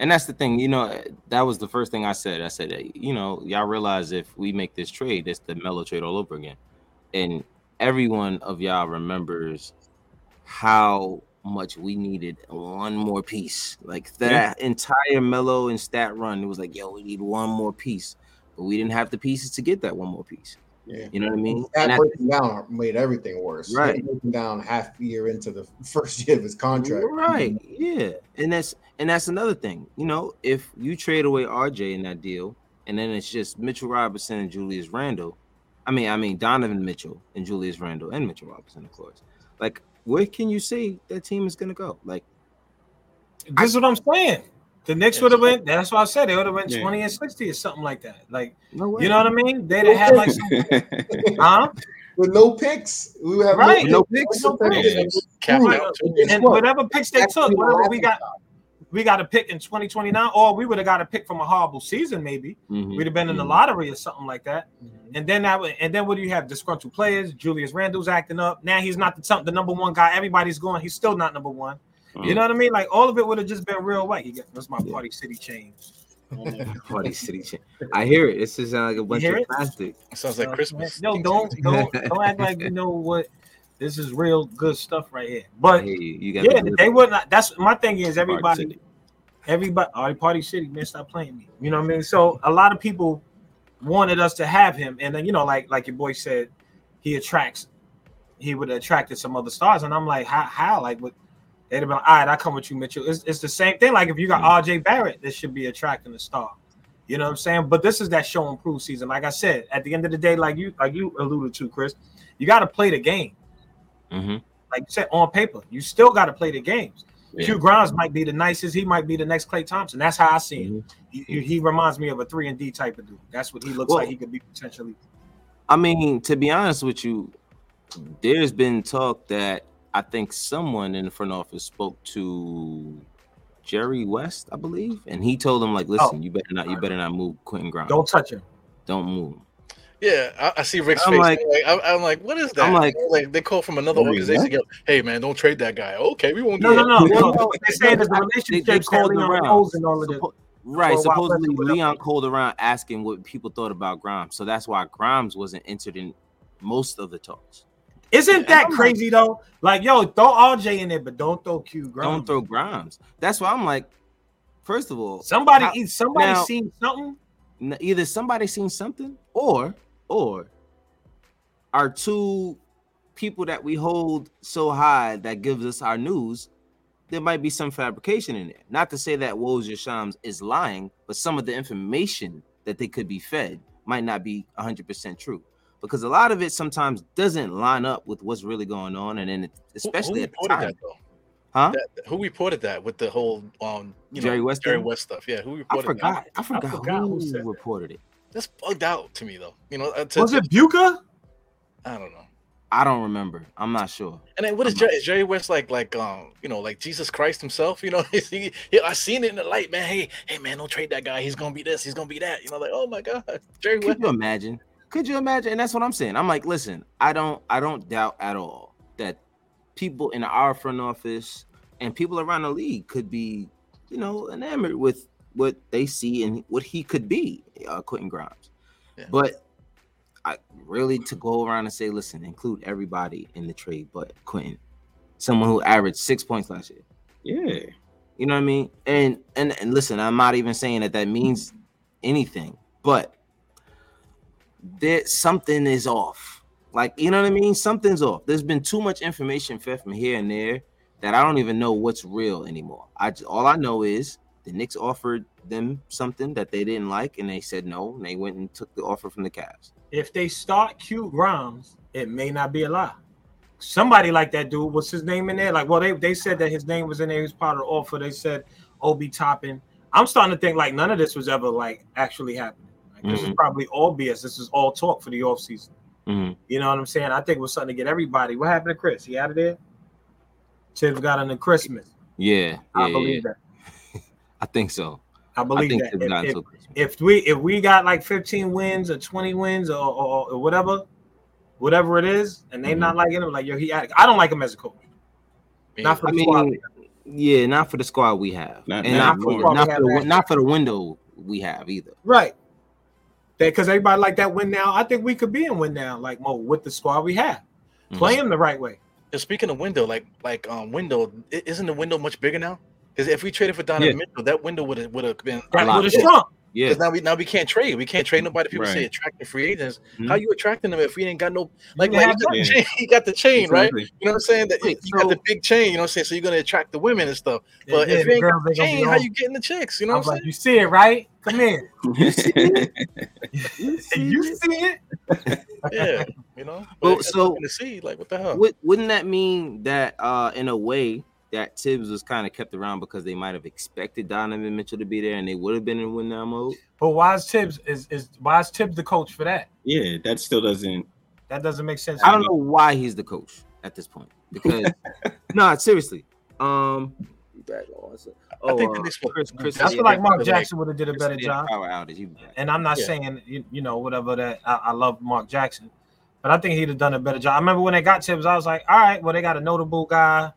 And that's the thing, you know, that was the first thing I said. I said, you know, y'all realize if we make this trade, it's the Melo trade all over again. And every one of y'all remembers how much we needed one more piece. Like that yeah. entire Melo and stat run, it was like, yo, we need one more piece but we didn't have the pieces to get that one more piece. Yeah. You know what I mean? That breaking down made everything worse. Right. Breaking down half year into the first year of his contract. Right. Yeah. And that's and that's another thing. You know, if you trade away RJ in that deal, and then it's just Mitchell Robinson and Julius Randle. I mean, I mean Donovan Mitchell and Julius Randle and Mitchell Robinson, of course. Like, where can you say that team is gonna go? Like, this is what I'm saying. The Knicks would have been. That's what I said. They would have been yeah. twenty and sixty or something like that. Like, no you know what I mean? They'd have had like, some, huh? With no picks, we would have right. no, picks. No picks. Right. And whatever picks they took, whatever we got, we got a pick in 2029, or we would have got a pick from a horrible season, maybe. Mm-hmm. We'd have been in the mm-hmm. lottery or something like that. Mm-hmm. And then that would, and then what do you have? Disgruntled players. Julius Randle's acting up. Now he's not the, the number one guy. Everybody's going. He's still not number one. You know what I mean? Like all of it would have just been real white. That's my Party City chain. Party City chain. I hear it. It's just like a bunch of it? plastic. It sounds like Christmas. No, don't don't don't act like you know what. This is real good stuff right here. But you. You yeah, they would not. That's my thing is everybody, everybody, all right, Party City, man, stop playing me. You know what I mean? So a lot of people wanted us to have him, and then you know, like like your boy said, he attracts, he would have attracted some other stars, and I'm like, how how like what They'd have been, all right, I come with you, Mitchell. It's, it's the same thing. Like if you got RJ Barrett, this should be attracting a star. You know what I'm saying? But this is that show and prove season. Like I said, at the end of the day, like you like you alluded to, Chris, you got to play the game. Mm-hmm. Like you said, on paper, you still got to play the games. Yeah. Q Grimes might be the nicest. He might be the next Klay Thompson. That's how I see him. Mm-hmm. He, he, reminds me of a three and D type of dude. That's what he looks well, like. He could be potentially. I mean, to be honest with you, there's been talk that I think someone in the front office spoke to Jerry West, I believe, and he told him like, "Listen, oh. you better not, you better not move Quentin Grimes. Don't touch him. Don't move." Yeah, I, I see Rick's I'm face. Like, I'm, I'm, like, what is that? I'm like, like they call from another organization. Go, hey man, don't trade that guy. Okay, we won't. No, no, no, no, no. They're saying there's a relationship. They, they called around. And all of this. Right, supposedly Leon called around asking what people thought about Grimes, so that's why Grimes wasn't entered in most of the talks. Isn't that crazy though? Like, yo, throw RJ in there, but don't throw Q Grimes. Don't throw Grimes. That's why I'm like, first of all, somebody how, somebody now, seen something. Either somebody seen something, or or our two people that we hold so high that gives us our news. There might be some fabrication in there. Not to say that Woj or Shams is lying, but some of the information that they could be fed might not be 100% true because a lot of it sometimes doesn't line up with what's really going on, and then especially who, who at the time. That, huh? That, who reported that with the whole um you Jerry know, West Jerry West stuff? Yeah, who reported I forgot. That? I forgot, I forgot who, who reported it. That's bugged out to me though. You know, uh, to, was it Buka? I don't know. I don't remember. I'm not sure. And then what is Jerry, Jerry, West like? Like um, you know, like Jesus Christ himself. You know, he, he, I seen it in the light, man. Hey, hey, man, don't trade that guy. He's gonna be this. He's gonna be that. You know, like oh my god, Jerry Can West. you imagine? Could you imagine? And that's what I'm saying. I'm like, listen, I don't, I don't doubt at all that people in our front office and people around the league could be, you know, enamored with what they see and what he could be, uh, Quentin Grimes. Yeah. But I really to go around and say, listen, include everybody in the trade, but Quentin, someone who averaged six points last year. Yeah, you know what I mean. And and and listen, I'm not even saying that that means anything, but that something is off. Like, you know what I mean? Something's off. There's been too much information fed from here and there that I don't even know what's real anymore. I all I know is the Knicks offered them something that they didn't like, and they said no, and they went and took the offer from the Cavs. If they start Q Grimes, it may not be a lie. Somebody like that dude, what's his name in there? Like, well, they, they said that his name was in there, he was part of the offer. They said Obi Toppin. I'm starting to think like none of this was ever like actually happening. Like, mm-hmm. This is probably all BS. This is all talk for the offseason. Mm-hmm. You know what I'm saying? I think it was something to get everybody. What happened to Chris? He out of there? Thibs got into Christmas. Yeah, I yeah, believe yeah. that. I think so. I believe I that. If, if, if, we if we got like 15 wins or 20 wins or, or, or whatever, whatever it is, and they mm-hmm. not liking him, like yo, he. I don't like him as a coach. Not for the I squad. Yeah, not for the squad we have, not, and not, not for, not for the not for the window we have either. Right. Because everybody like that win now. I think we could be in win now, like Mo, with the squad we have. Mm-hmm. Play him the right way. speaking of window, like like um window, isn't the window much bigger now? Because if we traded for Donovan yeah. Mitchell, that window would have would have been that would have shrunk. Yeah. Now we now we can't trade. We can't trade nobody. People right. say attracting free agents. Mm-hmm. How you attracting them if we ain't got no like, like you, got the chain, you got the chain, exactly. right? You know what I'm saying? That you, you got the big chain, you know what I'm saying? So you're gonna attract the women and stuff. But yeah, if you ain't got the chain, how you getting the chicks? You know what I'm saying? You see it, right? Come in. you see it? you see it? yeah, you know. Well, so to see, like, what the hell? Wouldn't that mean that, uh, in a way, that Thibs was kind of kept around because they might have expected Donovan Mitchell to be there and they would have been in win now mode. But why is Thibs is is why is Thibs the coach for that? Yeah, that still doesn't that doesn't make sense. I don't know why he's the coach at this point because no, seriously. Um Oh, I think uh, Chris, Chris, I feel like Mark Jackson would have did a better job. Power outage. And I'm not yeah. saying you, you, know whatever that I, I, love Mark Jackson, but I think he'd have done a better job. I remember when they got Thibs, I was like, all right, well they got a notable guy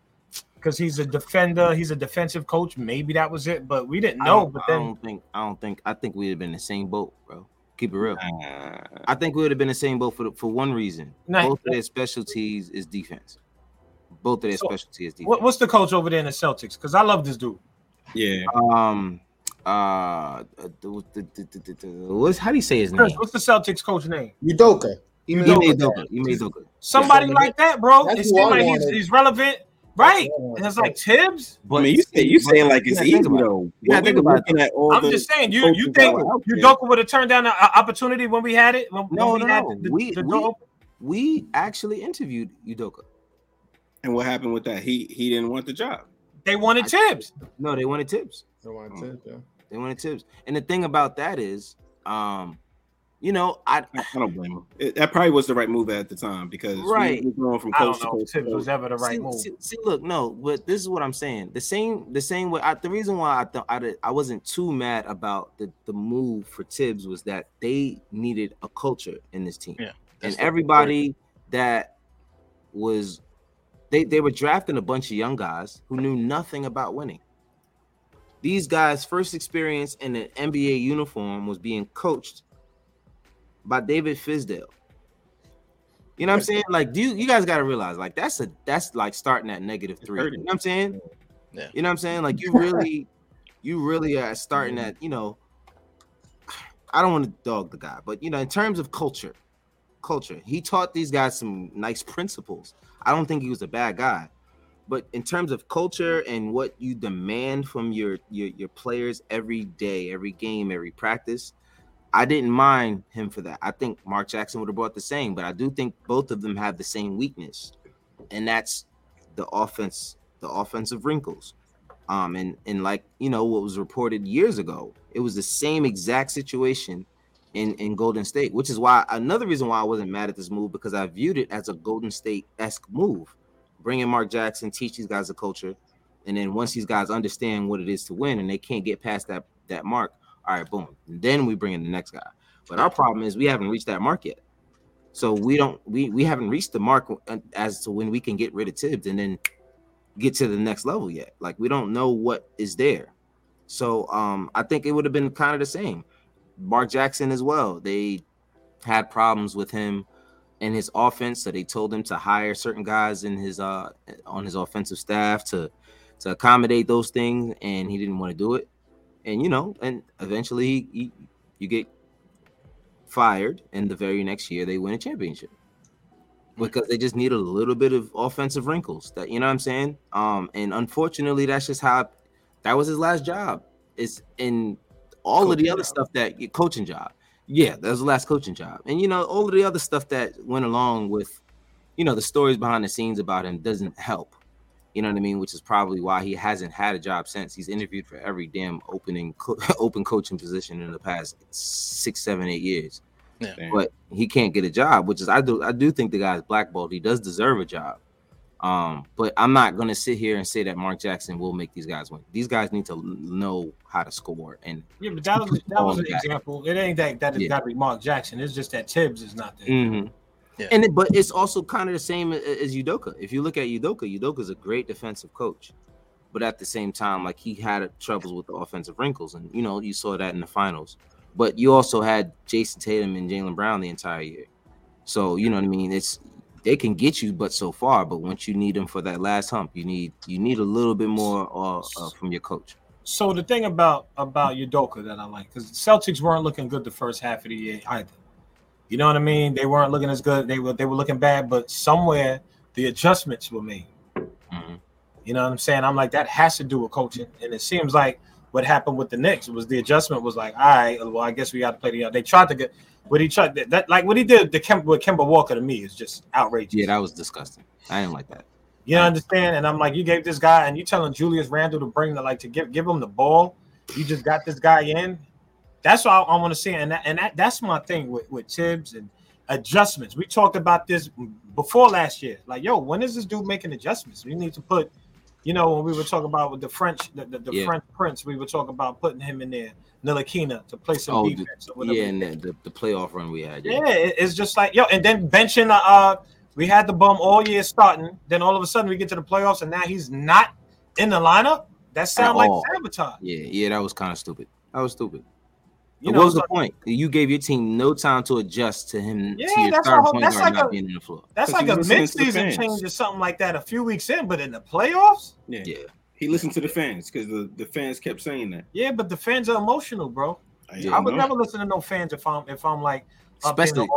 because he's a defender, he's a defensive coach. Maybe that was it, but we didn't know. But then I don't think I don't think I think we'd have been in the same boat, bro. Keep it real. I think we would have been in the same boat for for one reason. Nah, Both of their specialties is defense. Both of their so, specialties is defense. what's the coach over there in the Celtics? Because I love this dude. Yeah. Um. Uh. What's how do you say his name? What's the Celtics coach name? Udoka. Ime Udoka. Ime Udoka. Somebody like that, bro. It seems like he's, he's relevant Right. And it's like Thibs. But I mean, you say you saying like it's easy though. Yeah, think about at all I'm just saying you you think Udoka would have turned down an opportunity when we had it? When, no, when we no, the, we, the we, we actually interviewed Udoka. And what happened with that? He he didn't want the job. They wanted Thibs. No, they wanted Thibs. They wanted Thibs, yeah. They wanted Thibs. And the thing about that is, um, you know, I I don't blame him. It, that probably was the right move at the time because right, we, going from coast to coast. Thibs was ever the right see, move. See, see, look, no, but this is what I'm saying. The same, the same way. I, the reason why I thought I, I wasn't too mad about the the move for Thibs was that they needed a culture in this team. Yeah, and everybody that was they they were drafting a bunch of young guys who knew nothing about winning. These guys' first experience in an NBA uniform was being coached by David Fizdale. You know what I'm saying? Like, do you, you guys got to realize, like, that's a that's like starting at negative three. You know what I'm saying? Yeah. You know what I'm saying? Like, you really, you really are starting at, you know, I don't want to dog the guy, but you know, in terms of culture, culture, he taught these guys some nice principles. I don't think he was a bad guy, but in terms of culture and what you demand from your your, your players every day, every game, every practice, I didn't mind him for that. I think Mark Jackson would have brought the same, but I do think both of them have the same weakness, and that's the offense, the offensive wrinkles. Um, and and like you know what was reported years ago, it was the same exact situation in in Golden State, which is why another reason why I wasn't mad at this move because I viewed it as a Golden State esque move, bringing Mark Jackson, teach these guys a culture, and then once these guys understand what it is to win and they can't get past that that mark, all right, boom. Then we bring in the next guy. But our problem is we haven't reached that mark yet. So we don't we we haven't reached the mark as to when we can get rid of Thibs and then get to the next level yet. Like we don't know what is there. So um I think it would have been kind of the same. Mark Jackson as well. They had problems with him in his offense, so they told him to hire certain guys in his uh on his offensive staff to to accommodate those things, and he didn't want to do it and you know, and eventually you get fired, and the very next year they win a championship. because they just need a little bit of offensive wrinkles. That you know what I'm saying. Um, and unfortunately, that's just how that was his last job. It's in all coaching of the other job. stuff that coaching job. Yeah, that was the last coaching job, and you know all of the other stuff that went along with, you know, the stories behind the scenes about him doesn't help. You know what I mean? Which is probably why he hasn't had a job since. He's interviewed for every damn opening co- open coaching position in the past six, seven, eight years. Yeah. But he can't get a job, which is I do I do think the guy's blackballed. He does deserve a job. Um, but I'm not gonna sit here and say that Mark Jackson will make these guys win. These guys need to know how to score. And yeah, but that was that was an that. example. It ain't that that is has yeah. got to be Mark Jackson. It's just that Thibs is not there. Mm-hmm. Yeah. And it, but it's also kind of the same as Udoka. If you look at Udoka, Udoka is a great defensive coach, but at the same time, like he had troubles with the offensive wrinkles, and you know you saw that in the finals. But you also had Jayson Tatum and Jaylen Brown the entire year, so you know what I mean. It's they can get you, but so far. But once you need them for that last hump, you need you need a little bit more uh, uh, from your coach. So the thing about about Udoka that I like because Celtics weren't looking good the first half of the year either. You know what I mean? They weren't looking as good. They were they were looking bad, but somewhere the adjustments were made. Mm-hmm. You know what I'm saying? I'm like that has to do with coaching, and it seems like what happened with the Knicks was the adjustment was like, all right, well, I guess we got to play the. Other. They tried to get what he tried that, that like what he did the Kemba, with Kemba Walker to me is just outrageous. Yeah, that was disgusting. I didn't like that. You understand? And I'm like, you gave this guy, and you telling Julius Randle to bring the like to give give him the ball. You just got this guy in. That's what I, I want to see, and that, and that, that's my thing with with Thibs and adjustments. We talked about this before last year. Like, yo, when is this dude making adjustments? We need to put, you know, when we were talking about with the French, the, the, the yeah. French Prince, we were talking about putting him in there, Ntilikina, to play some oh, defense. yeah, and the, the, the, playoff run we had. Yeah, yeah it, it's just like yo, and then benching. Uh, we had the bum all year starting. Then all of a sudden we get to the playoffs, and now he's not in the lineup. That sounds like sabotage. Yeah, yeah, that was kind of stupid. That was stupid. You know, what was the point? You gave your team no time to adjust to him. Yeah, to that's, whole, that's like a, being in the floor. That's like a mid-season change or something like that a few weeks in, but in the playoffs, yeah, yeah. He listened to the fans because the, the fans kept saying that. Yeah, but the fans are emotional, bro. I, I would know. never listen to no fans if I'm if I'm like especially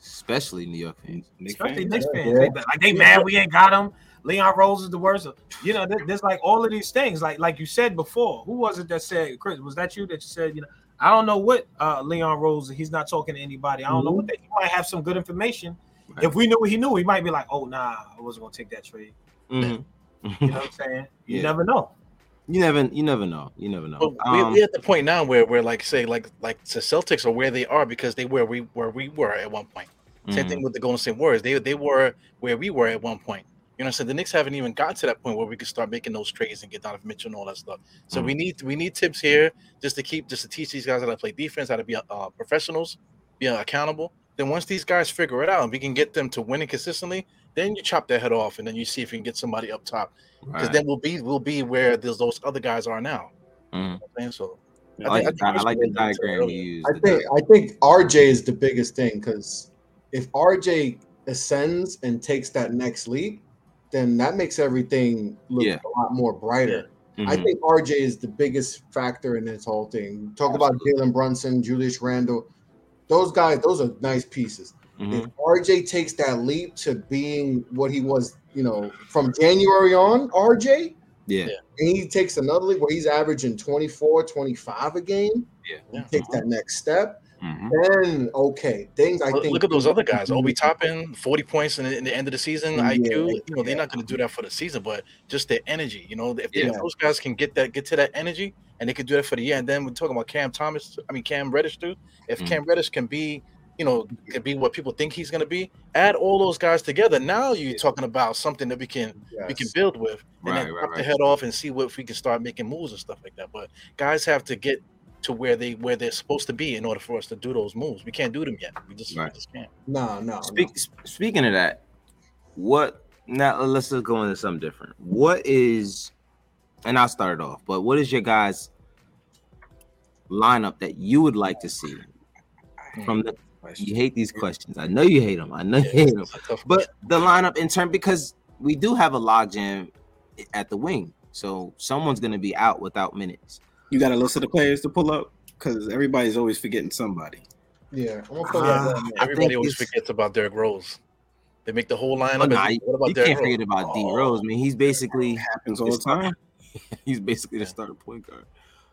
especially New York fans, especially Knicks fans. Yeah. They, like they mad we ain't got him. Leon Rose is the worst. You know, there's like all of these things. Like like you said before, who was it that said Chris? Was that you that you said you know? I don't know what uh, Leon Rose. He's not talking to anybody. I don't mm-hmm. know what they, he might have some good information. Right. If we knew what he knew, he might be like, "Oh, nah, I wasn't gonna take that trade." Mm-hmm. You know what I'm saying? You yeah. never know. You never, you never know. You never know. But um, we're at the point now where we're like, say, like, like the Celtics are where they are because they were we where we were at one point. Mm-hmm. Same thing mm-hmm. with the Golden State Warriors. They they were where we were at one point. You know, so the Knicks haven't even got to that point where we can start making those trades and get Donovan Mitchell and all that stuff. So mm-hmm. we need we need Thibs here just to keep just to teach these guys how to play defense, how to be uh, professionals, be accountable. Then once these guys figure it out and we can get them to winning consistently, then you chop their head off and then you see if you can get somebody up top. Because right. then we'll be we'll be where those those other guys are now. Mm-hmm. So I, think, I, I, I like the diagram you used. I think I think RJ is the biggest thing because if RJ ascends and takes that next leap, then that makes everything look yeah. a lot more brighter. Yeah. Mm-hmm. I think RJ is the biggest factor in this whole thing. Talk Absolutely. about Jalen Brunson, Julius Randle, those guys. Those are nice pieces. Mm-hmm. If RJ takes that leap to being what he was, you know, from January on, RJ, yeah, and he takes another leap where he's averaging 24, 25 a game, yeah, he takes that next step Mm-hmm. Then okay, things I look, think. Look at those other guys. Obi Toppin, forty points in the, in the, end of the season. Yeah, IQ. You know they're not going to do that for the season, but just their energy. You know, if, yeah. if, those guys can get that, get to that energy, and they can do that for the year. And then we're talking about Cam Thomas. I mean Cam Reddish too. If mm-hmm. Cam Reddish can be, you know, can be what people think he's going to be, add all those guys together. Now you're talking about something that we can yes. we can build with, and right, then right, right. the head off and see what if we can start making moves and stuff like that. But guys have to get to where they where they're supposed to be in order for us to do those moves. We can't do them yet. We just, right. we just can't. No, no. Speak, no. Speaking of that, what now? Let's just go into something different. What is, and I'll start it off. But what is your guys' lineup that you would like to see hmm. from the? You hate these questions. I know you hate them. I know you hate them. But the lineup in turn because we do have a logjam at the wing, so someone's going to be out without minutes. You got a list of the players to pull up because everybody's always forgetting somebody. Yeah, uh, everybody always forgets about Derrick Rose. They make the whole lineup. Oh, nah, you, what about you Derrick can't Rose? forget about D Oh, Rose. I mean, he's basically happens all the time. he's basically the starting point guard.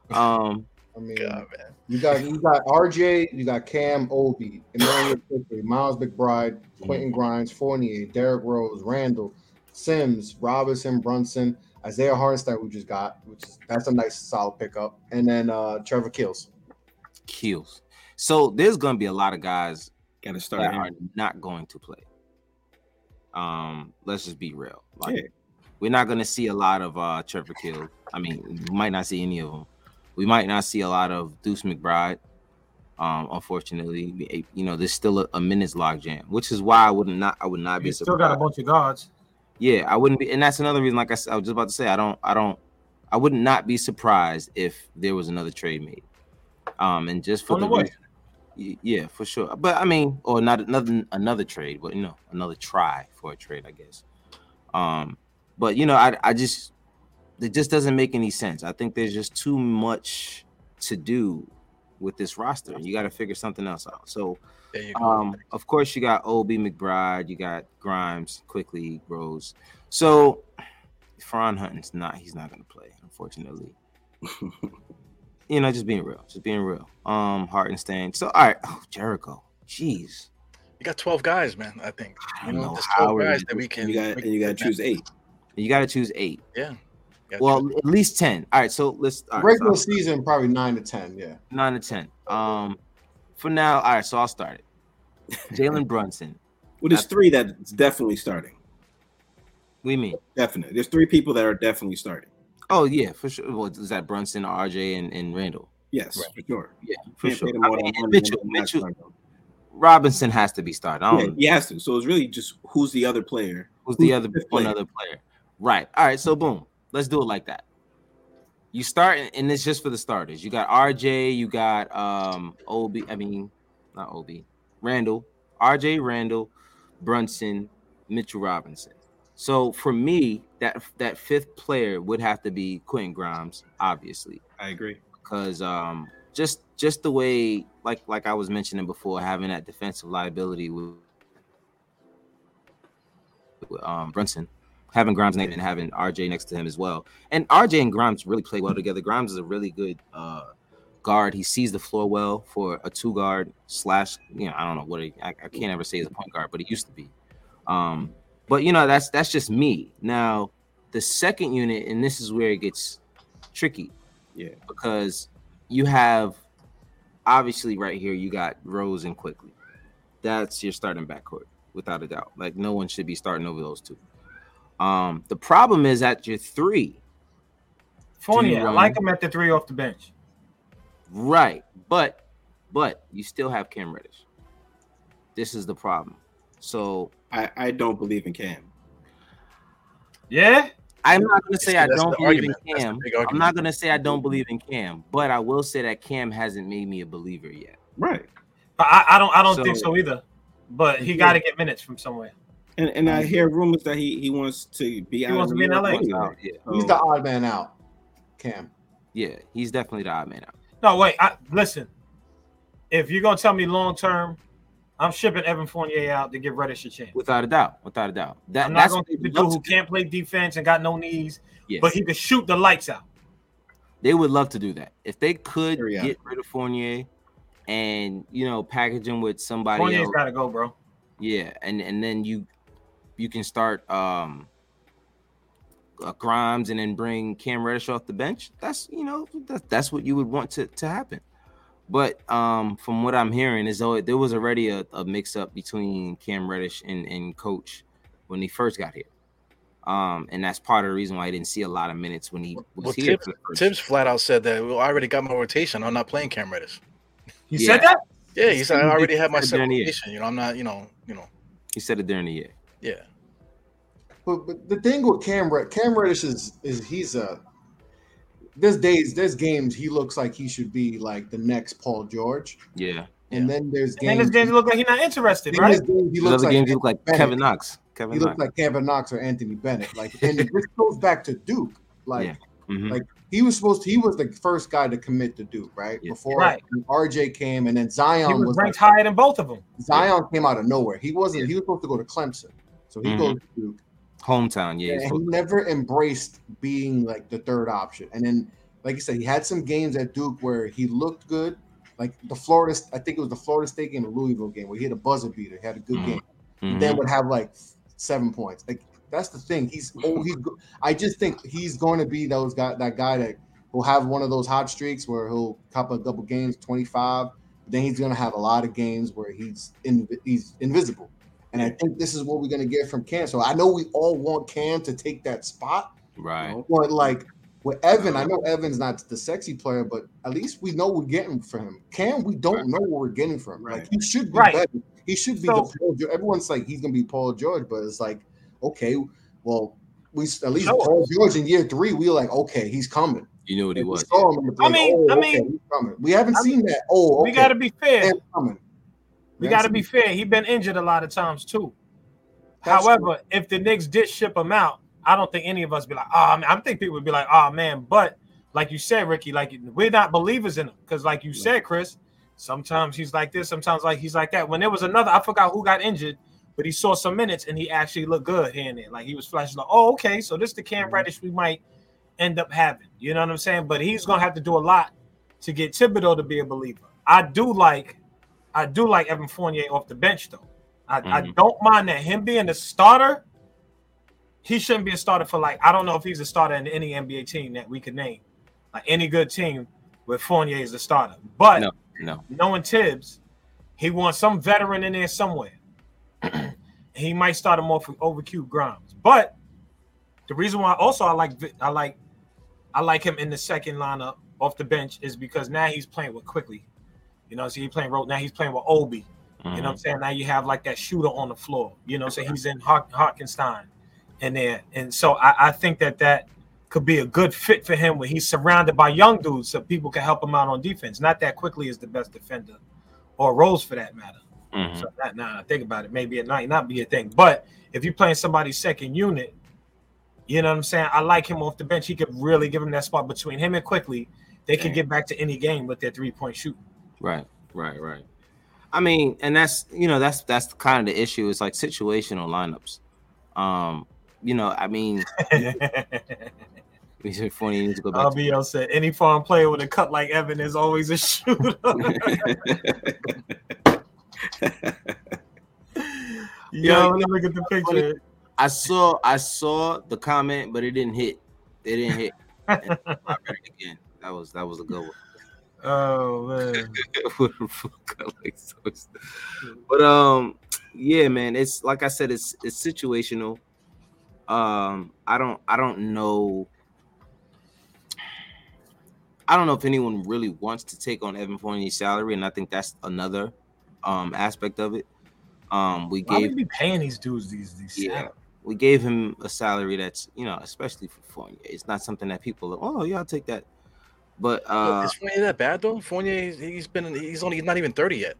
Um, I mean, God, man. you got you got RJ, you got Cam Obi, Immanuel Quickley, Miles McBride, Quentin Grimes, Fournier, Derrick Rose, Randle, Sims, Robinson, Brunson, Isaiah Hartenstein, we just got, which is that's a nice solid pickup, and then uh Trevor Keels. Keels. So there's gonna be a lot of guys Got to that start. are not going to play. Um, let's just be real. Like, Yeah. we're not gonna see a lot of uh Trevor Kill. I mean, we might not see any of them. We might not see a lot of Deuce McBride. Um, unfortunately, you know, there's still a, a minutes log jam, which is why I would not, I would not be You still got a bunch of guards. Yeah, I wouldn't be, and that's another reason. Like I, said, I was just about to say, I don't, I don't, I would not be surprised if there was another trade made. Um, and just for On the the way. reason- yeah, for sure. But I mean, or not another another trade, but you know, another try for a trade, I guess. Um, but you know, I, I just, it just doesn't make any sense. I think there's just too much to do with this roster. You got to figure something else out. So, There you go. Um, of course, you got Ob McBride, you got Grimes, Quickley Rose. So, Feron Hunting's not. He's not going to play, unfortunately. you know, just being real, just being real. Um, Hartenstein. So, all right, oh, Jericho. Jeez, you got 12 guys, man. I think. I You don't know, know how 12 guys that we can. You got and you got to choose eight. you got to choose eight. Yeah. Well, choose- at least ten. All right, so let's all right, Regular so season, probably nine to ten. Yeah, nine to ten. Um, for now, all right. So I'll start it. Jalen Brunson. Well, there's three that's definitely starting. We mean? Definitely. There's three people that are definitely starting. Oh yeah, for sure. Well, is that Brunson, RJ, and, and Randle? Yes, Right. for sure. Yeah, for sure. I mean, Mitchell, Mitchell. Robinson has to be started. Yeah, he has to. So it's really just who's the other player. Who's the who's other the fifth one player? other player? Right. All right. So boom. Let's do it like that. You start, and it's just for the starters. You got RJ. You got um Ob. I mean, not Ob. Randle. RJ Randle, Brunson, Mitchell Robinson. So for me, that that fifth player would have to be Quentin Grimes, obviously. I agree. because um just just the way like like I was mentioning before, having that defensive liability with, with, um Brunson, having Grimes name and having RJ next to him as well, and RJ and Grimes really play well together. Grimes is a really good uh guard. He sees the floor well for a two guard slash. You know, I don't know what he, I, I can't ever say he's a point guard, but he used to be. Um, but you know that's that's just me. Now the second unit, and this is where it gets tricky Yeah. because you have obviously right here you got Rose and Quickley. That's your starting backcourt without a doubt. Like no one should be starting over those two. Um, the problem is at your three, Fournier, I run- like him at the three off the bench. right? But but you still have Cam Reddish. This is the problem. So I, I don't believe in Cam. Yeah, I'm not gonna say I don't believe argument. in Cam. I'm not gonna say I don't believe in Cam, but I will say that Cam hasn't made me a believer yet. Right. I, I don't. I don't So- think so either. But he got to get minutes from somewhere. And and I hear rumors that he, he wants to be out He wants of to be in LA. anyway. Yeah, he's the odd man out. Cam. yeah, he's definitely the odd man out. No, wait. I, listen, if you're gonna tell me long term, I'm shipping Evan Fournier out to give Reddish a chance. Without a doubt, without a doubt. That, I'm not that's gonna what keep the they'd dude who can't play defense and got no knees, Yes. but he can shoot the lights out. they would love to do that. If they could Hurry up. get rid of Fournier and you know package him with somebody Fournier's else, got to go, bro. yeah, and and then you you can start um uh, Grimes and then bring Cam Reddish off the bench. That's you know that, that's what you would want to to happen. But um, from what I'm hearing, is though there was already a, a mix up between Cam Reddish and, and Coach when he first got here. Um, and that's part of the reason why I didn't see a lot of minutes when he was Well, here. Thibs, for the first- Thibs flat out said that well, I already got my rotation. I'm not playing Cam Reddish. He Yeah. said that. Yeah, he said I already did have my say set during the year. rotation. You know, I'm not. You know, you know. He said it during the year. Yeah. But, but the thing with Cam Red, Cam Reddish is is he's a there's days there's games he looks like he should be like the next Paul George, Yeah. and then there's games. And then games, this game look like he's not interested, then right? games he looks other like games, he look like Bennett. Kevin Knox. Kevin he looks Knox. like Kevin Knox or Anthony Bennett. Like, and this goes back to Duke. Like Yeah. Mhm. like he was supposed to, he was the first guy to commit to Duke, right? Yeah. Before Right. RJ came, and then Zion He was was ranked like, higher than both of them. Zion came out of nowhere. He wasn't. He was supposed to go to Clemson. So he mm-hmm. goes to Duke. Hometown, yeah. he never embraced being like the third option, and then like I said, he had some games at Duke where he looked good, like the Florida. I think it was the Florida State game, the Louisville game, where he had a buzzer beater, he had a good mm-hmm. game, mm-hmm. then would have like seven points. Like that's the thing. He's oh he's. I just think he's going to be those guy that guy that will have one of those hot streaks where he'll cop a double games, twenty five. Then he's going to have a lot of games where he's in he's invisible. And I think this is what we're going to get from Cam. So I know we all want Cam to take that spot, right? But like with Evan, I know Evan's not the sexy player, but at least we know we're getting from him. Cam, we don't right. know what we're getting from. Right. Like he should be right. better. He should be so, the Paul George. Everyone's like he's gonna be Paul George, but it's like, okay, well, we at least sure. Paul George in year three, we were like, okay, he's coming. You knew what he was. I mean, oh, I mean, okay, we haven't I seen mean, that. Oh, okay. we got to be fair. We got to be fair. He's been injured a lot of times too. That's However, true. if the Knicks did ship him out, I don't think any of us be like, ah, oh, I, mean, I think people would be like, oh man. But like you said, Ricky, like we're not believers in him because, like you said, Chris, sometimes he's like this, sometimes like he's like that. When there was another, I forgot who got injured, but he saw some minutes and he actually looked good here and there. Like he was flashing, like, oh, okay, so this the Cam. Reddish we might end up having. You know what I'm saying? But he's gonna have to do a lot to get Thibodeau to be a believer. I do like, I do like Evan Fournier off the bench though. I, mm-hmm. I don't mind that him being the starter. He shouldn't be a starter for like I don't know if he's a starter in any NBA team that we could name, like any good team with Fournier as the starter. But no, no. knowing Thibs, he wants some veteran in there somewhere. he might start him off with over Q Grimes. But the reason why also I like I like I like him in the second lineup off the bench is because now he's playing with Quickley. You know, so he's playing rope now he's playing with Obi. Mm-hmm. You know what I'm mm-hmm. saying? Now you have like that shooter on the floor. You know, so he's in Hartenstein and there. And so I, I think that that could be a good fit for him where he's surrounded by young dudes so people can help him out on defense. Not that Quickley is the best defender or Rose for that matter. Mm-hmm. So that now I think about it, maybe it might not be a thing. But if you're playing somebody's second unit, you know what I'm saying? I like him off the bench. He could really give him that spot between him and Quickley. They could get back to any game with their three point shooting. Right, right, right. I mean, and that's you know that's that's kind of the issue. It's like situational lineups. Um, you know, I mean, we said funny. You need to go back. RBL said any farm player with a cut like Evan is always a shooter. Yo, let me look at the picture. I saw I saw the comment, but it didn't hit. It didn't hit. I read it again. That was that was a good one. Oh man. but um, yeah, man. It's like I said, it's it's situational. Um, I don't I don't know. I don't know if anyone really wants to take on Evan Fournier's salary, and I think that's another um aspect of it. Um, we Why gave we paying these dudes these these yeah. Salaries? We gave him a salary that's you know, especially for Fournier. It's not something that people are, oh yeah, I'll take that. But uh, is Fournier that bad though? Fournier, he's been he's only he's not even thirty yet.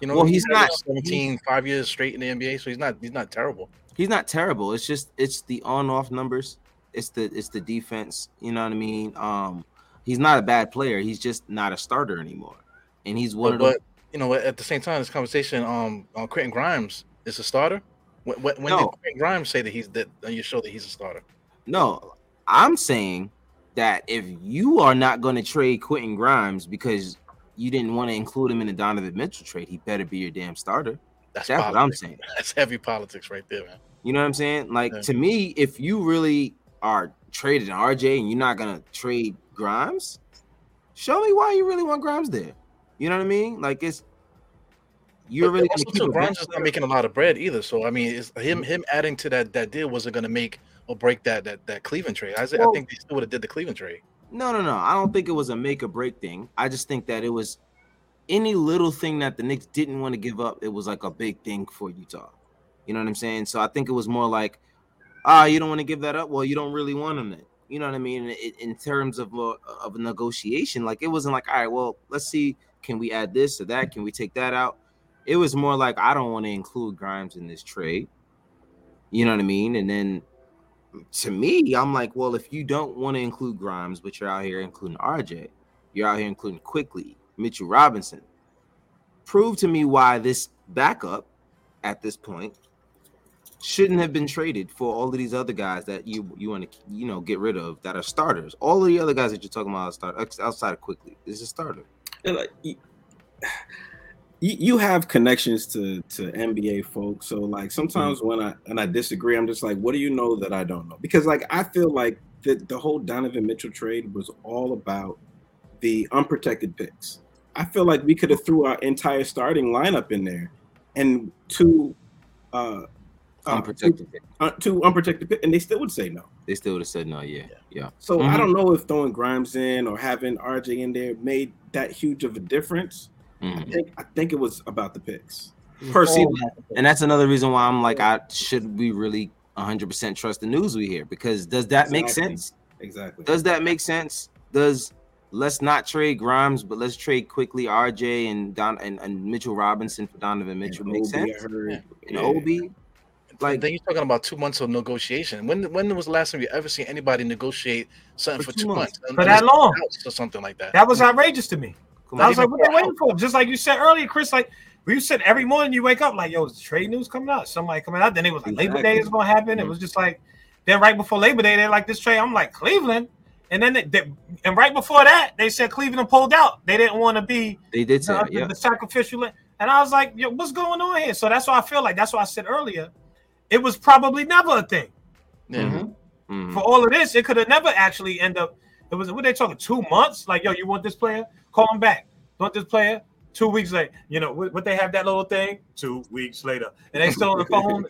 You know, well, he's, he's not 17, he's, five years straight in the NBA, so he's not he's not terrible. He's not terrible. It's just it's the on-off numbers. It's the it's the defense. You know what I mean? Um, he's not a bad player. He's just not a starter anymore. And he's one but, of the. But you know, at the same time, this conversation, um, on Quentin Grimes is a starter. When, when no. did Quentin Grimes say that he's that on your show that he's a starter? No, I'm saying that if you are not going to trade Quentin Grimes because you didn't want to include him in the Donovan Mitchell trade, he better be your damn starter. That's, That's what I'm saying. That's heavy politics right there, man. You know what I'm saying? Like yeah. to me, if you really are trading RJ and you're not gonna trade Grimes, show me why you really want Grimes there. You know what I mean? Like it's you're but really also too, Grimes is not making a lot of bread either. So I mean, him him adding to that that deal wasn't gonna make or break that that that Cleveland trade. I, well, I think they still would have did the Cleveland trade. No, no, no. I don't think it was a make or break thing. I just think that it was any little thing that the Knicks didn't want to give up. It was like a big thing for Utah. You know what I'm saying? So I think it was more like, ah, you don't want to give that up. Well, you don't really want them. You know what I mean? In, in terms of a, of a negotiation, like it wasn't like, all right, well, let's see, can we add this or that? Can we take that out? It was more like I don't want to include Grimes in this trade. You know what I mean? And then to me, I'm like, well, if you don't want to include Grimes, but you're out here including RJ, you're out here including Quickley, Mitchell Robinson. Prove to me why this backup at this point shouldn't have been traded for all of these other guys that you you want to you know get rid of that are starters. All of the other guys that you're talking about are start outside of Quickley is a starter. Like, you, you have connections to to NBA folks, so like sometimes mm-hmm. when I and I disagree, I'm just like, what do you know that I don't know? Because like I feel like the the whole Donovan Mitchell trade was all about the unprotected picks. I feel like we could have threw our entire starting lineup in there and two uh, uh, unprotected uh, two unprotected and they still would say no. They still would have said no. Yeah, yeah. So mm-hmm. I don't know if throwing Grimes in or having RJ in there made that huge of a difference. Mm-hmm. I think I think it was about the picks. Personally, and that's another reason why I'm like, I should we really 100 percent trust the news we hear? Because does that exactly. make sense? Exactly. Does that make sense? Does let's not trade Grimes, but let's trade Quickley RJ and Don and, and Mitchell Robinson for Donovan Mitchell. And Makes sense. And yeah. Obi. Like then you're talking about two months of negotiation. When when was the last time you ever seen anybody negotiate something for, for two, two, months? months. For that long or something like that. That was outrageous to me. I was like, what are they waiting for? Just like you said earlier, Chris, like we said every morning you wake up like, yo, is the trade news coming out? Somebody coming out. Then it was like exactly. Labor Day is gonna happen. Mm-hmm. It was just like then right before Labor Day, they're like this trade. I'm like, Cleveland. And then they, they, and right before that, they said Cleveland pulled out. They didn't want to be. They did say yeah. the sacrificial. And I was like, Yo, what's going on here? So that's why I feel like that's why I said earlier, it was probably never a thing. Mm-hmm. Mm-hmm. For all of this, it could have never actually end up. It was what they talking two months. Like, yo, you want this player? Call him back. You want this player? Two weeks later, you know what, they have that little thing. Two weeks later, and they still on the phone.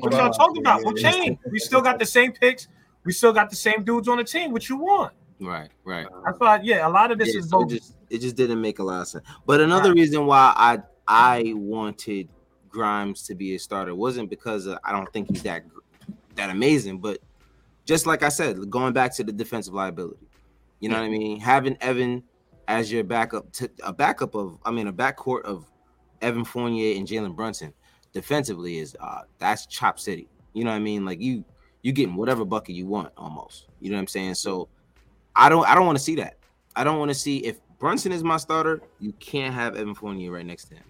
what y'all talking about? What changed? We still got the same picks we still got the same dudes on the team. What you want? Right, right. I thought, yeah, a lot of this yeah, is so it just, it just didn't make a lot of sense. But another right. reason why I I wanted Grimes to be a starter wasn't because of, I don't think he's that that amazing, but just like I said, going back to the defensive liability, you know what I mean? Having Evan as your backup to a backup of, I mean, a backcourt of Evan Fournier and Jalen Brunson defensively is uh that's chop city. You know what I mean? Like you you getting whatever bucket you want almost. You know what I'm saying? So I don't I don't want to see that. I don't want to see if Brunson is my starter, you can't have Evan Fournier right next to him.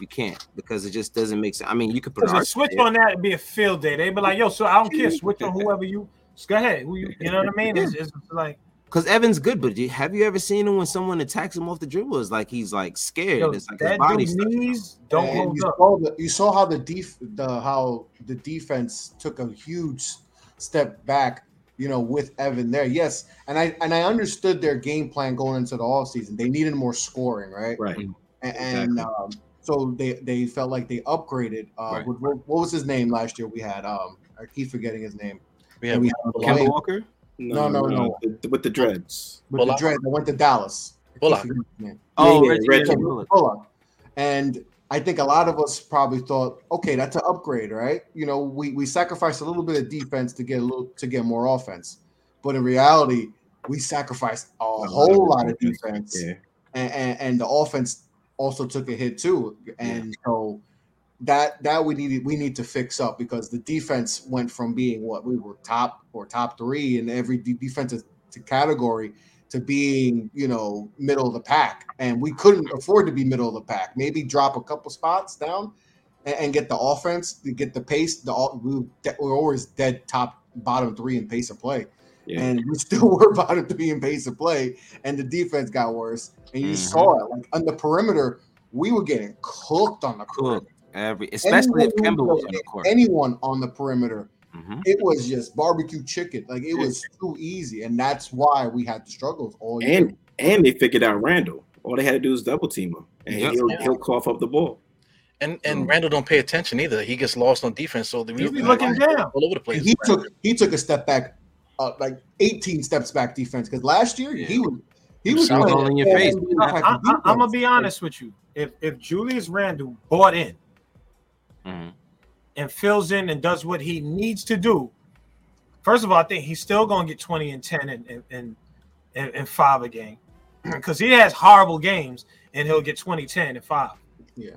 You can't because it just doesn't make sense. I mean, you could put a switch on that and be a field day. They'd be like, "Yo, so I don't care. Switch on whoever you. Go ahead. Who you? You know what I mean? It's, it's like because Evan's good, but have you ever seen him when someone attacks him off the dribble? It's like he's like scared. Yo, it's like his body knees don't hold you up. Saw the, you saw how the def the how the defense took a huge step back, you know, with Evan there. Yes, and I and I understood their game plan going into the off season. They needed more scoring, right? Right. And, exactly. um, so they they felt like they upgraded. Uh, right. with, what was his name last year? We had um, I keep forgetting his name. We had, we had Kemba Walker. No, no, no, no. The, with the dreads. With Bullock. the dreads, I went to Dallas. Bullock. Oh, yeah, Reggie Bullock. Bullock. And I think a lot of us probably thought, okay, that's an upgrade, right? You know, we we sacrificed a little bit of defense to get a little to get more offense, but in reality, we sacrificed a whole lot of defense, yeah. and, and, and the offense also took a hit too, and yeah. so that that we needed we need to fix up because the defense went from being what we were top or top three in every defensive category to being, you know, middle of the pack. And we couldn't afford to be middle of the pack. Maybe drop a couple spots down and, and get the offense, to get the pace. The we we're always dead top bottom three in pace of play. Yeah. And we still were bottom three in pace of play, and the defense got worse. And you mm-hmm. saw it, like on the perimeter, we were getting cooked on the perimeter. Every, especially anyone if Kemba was on the court. Anyone on the perimeter Mm-hmm. It was just barbecue chicken. Like it was too easy, and that's why we had the struggles all year. And and they figured out Randle. All they had to do is double team him, and yep. he'll, he'll cough up the ball. And and mm. Randle don't pay attention either. He gets lost on defense, so the he's looking down all over the place. He took he took a step back, uh, like 18 steps back defense because last year yeah. he was he was all in your face. I, am gonna be honest with you. If if Julius Randle bought in, mm-hmm and fills in and does what he needs to do, first of all, I think he's still going to get 20 and 10 and, and, and, and five a game because he has horrible games and he'll get 20, 10, and five. Yeah.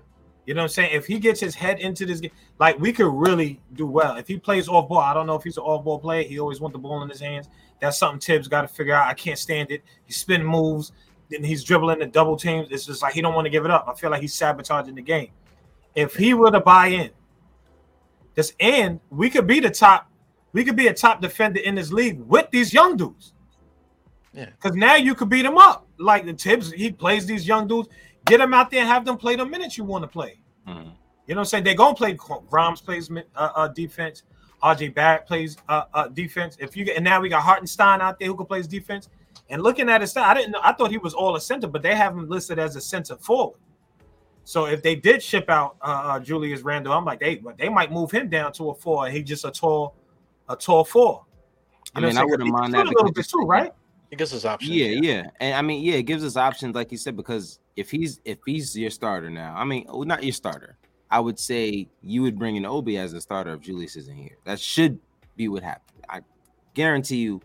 You know what I'm saying? If he gets his head into this game, like we could really do well. If he plays off ball, I don't know if he's an off ball player. He always want the ball in his hands. That's something Thibs got to figure out. I can't stand it. He's spinning moves, then he's dribbling the double teams. It's just like he don't want to give it up. I feel like he's sabotaging the game. If he were to buy in, This and we could be the top, we could be a top defender in this league with these young dudes. Yeah. Because now you could beat them up. Like the Thibs, he plays these young dudes. Get them out there and have them play the minutes you want to play. Mhm. You know what I'm saying? They're gonna play Grimes plays uh, uh, defense. RJ Barrett plays uh, uh, defense. If you get and now we got Hartenstein out there who can play defense. And looking at his I didn't know. I thought he was all a center, but they have him listed as a center forward. So if they did ship out uh, uh, Julius Randle, I'm like, they they might move him down to a four, and he just a tall, a tall four. I You know mean, I saying? wouldn't mind that shoot a little bit because- too, right? He gives us options. Yeah, yeah, and I mean, yeah, it gives us options, like you said, because if he's if he's your starter now, I mean, well, not your starter, I would say you would bring in Obi as a starter if Julius isn't here. That should be what happened. I guarantee you,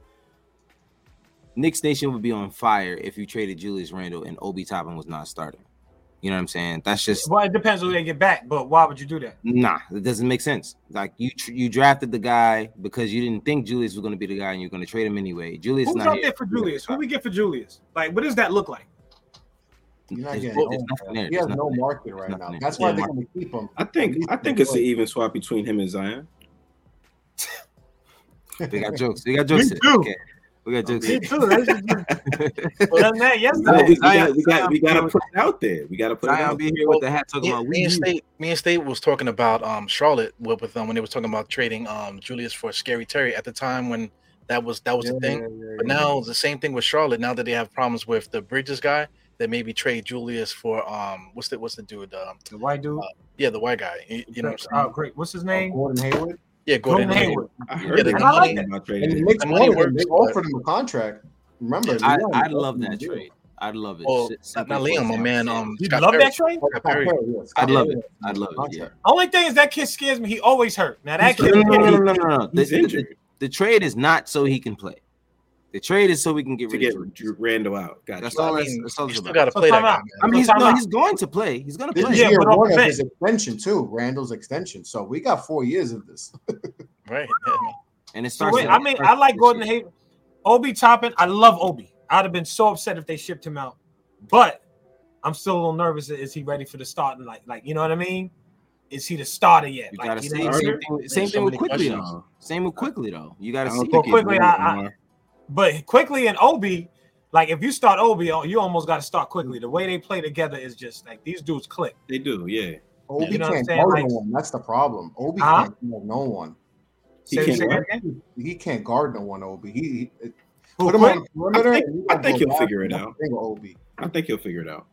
Knicks Nation would be on fire if you traded Julius Randle and Obi Toppin was not starting. You know what I'm saying? That's just Well, it depends who they get back, but why would you do that? Nah, it doesn't make sense. Like you, tr- you drafted the guy because you didn't think Julius was going to be the guy, and you're going to trade him anyway. Julius Who's not out here. there for Julius? Who we get for Julius? Like, what does that look like? You're not getting no- there. He has no there. market right now. nothing That's why Yeah, they're going to keep him. I think I think it's an even swap between him and Zion. they got jokes. They got jokes. Me here. too. Okay. We got jokes. Me too. That's just- Well, done that We, yesterday. we, Zion- got, we, got, we got to put it out there. We got to put it Zion out. be here with the hat talking Me, about me and. State, me and State was talking about um Charlotte with, with them when they was talking about trading um Julius for Scary Terry at the time when that was that was the thing. But now the same thing with Charlotte. Now that they have problems with the Bridges guy, they maybe trade Julius for um what's the what's the dude um The white dude. yeah the white guy you, you know what I'm saying Oh, great. What's his Uh, name? Gordon Hayward. Yeah Gordon Gordon Hayward. I Yeah, heard the they And I like talking that. about And trading the him. Knicks The money wanted. They offered him a contract. Remember, I, Leon I'd love that trade. I'd love it. Well, Shit, not, simply not for Liam, my man. Um, You Scott love Perry. that trade? Scott Perry. Perry, yeah, I'd love it. I'd love it, contract. Only thing is that kid scares me. He always hurt. Now that kid, No, no, no, no, no, no, no. He's The, the, injured the trade is not so he can play. The trade is so we can get to rid get of Drew Randle out. Gotcha. That's I mean, That's, that's all you still about. got to So play that guy. out. Man. I mean, he's, no, out. he's going to play. He's going to This play. is Yeah, but off one of his extension too. Randle's extension. So we got four years of this. Right. And it So starts. wait, I mean, I like Gordon Hayward. Obi Toppin, I love Obi. I'd have been so upset if they shipped him out, but I'm still a little nervous. Is he ready for the starting? Like, like you know what I mean? Is he the starter yet? You Like, gotta you see. Same thing, same So thing with Quickley though. Same with Quickley though. You gotta I see. don't think he's quickly, I- I- anymore. But Quickley and Obi, like if you start Obi, you almost got to start Quickley. The way they play together is just like these dudes click. They do, yeah. Obi You know can't guard Like- no one. That's the problem. Obi Huh? can't guard no one. He Say- can't say guard? He can't guard no one. Obi. He, he put him on the perimeter. I think- I think he'll figure it out. Obi. I think he'll figure it out.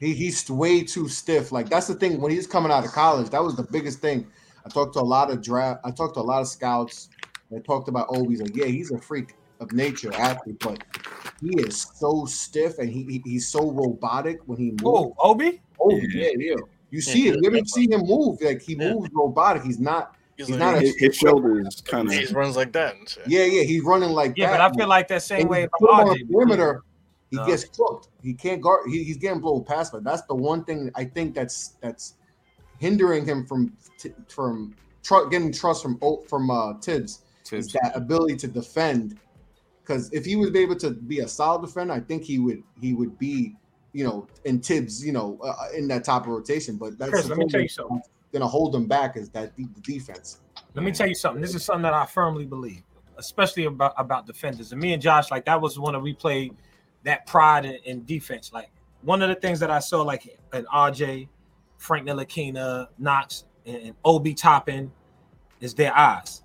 He he's way too stiff. Like that's the thing. When he's coming out of college, that was the biggest thing. I talked to a lot of draft. I talked to a lot of scouts. They talked about Obi's like, yeah, he's a freak of nature athlete, but he is so stiff and he, he he's so robotic when he moves. Who, Obi? Obi, Yeah. yeah, yeah. You see it. You ever see him move? Like he Yeah. moves robotic. He's not. He's, He's like, not a- His, his shoulders kind of. He runs like that. And. Yeah, yeah. He's running like Yeah, that. but I feel like that same And way from put on the perimeter, he No. gets cooked. He can't guard. He, he's getting blown past. But that's the one thing I think that's that's hindering him from t- from tr- getting trust from from uh, Thibs is that ability to defend. Because if he was able to be a solid defender, I think he would he would be you know in Thibs you know uh, in that top of rotation. But that's Chris, let me tell you something. Gonna hold him back is that the defense. Let me tell you something. This is something that I firmly believe, especially about about defenders. And me and Josh, like that was one of we played that pride in, in defense. Like one of the things that I saw, like an RJ, Frank Ntilikina, Knox, and, and Obi Toppin, is their eyes.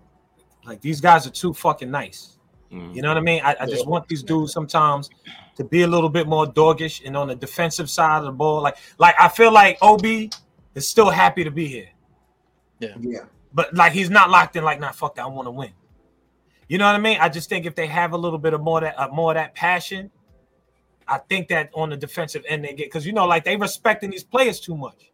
Like these guys are too fucking nice. Mhm. You know what I mean? I, I just want these dudes sometimes to be a little bit more doggish and on the defensive side of the ball. Like, like I feel like Obi is still happy to be here Yeah, yeah. but like he's not locked in. Like, nah, fuck that. I want to win. You know what I mean? I just think if they have a little bit of more that uh, more of that passion, I think that on the defensive end they get because you know like they respecting these players too much.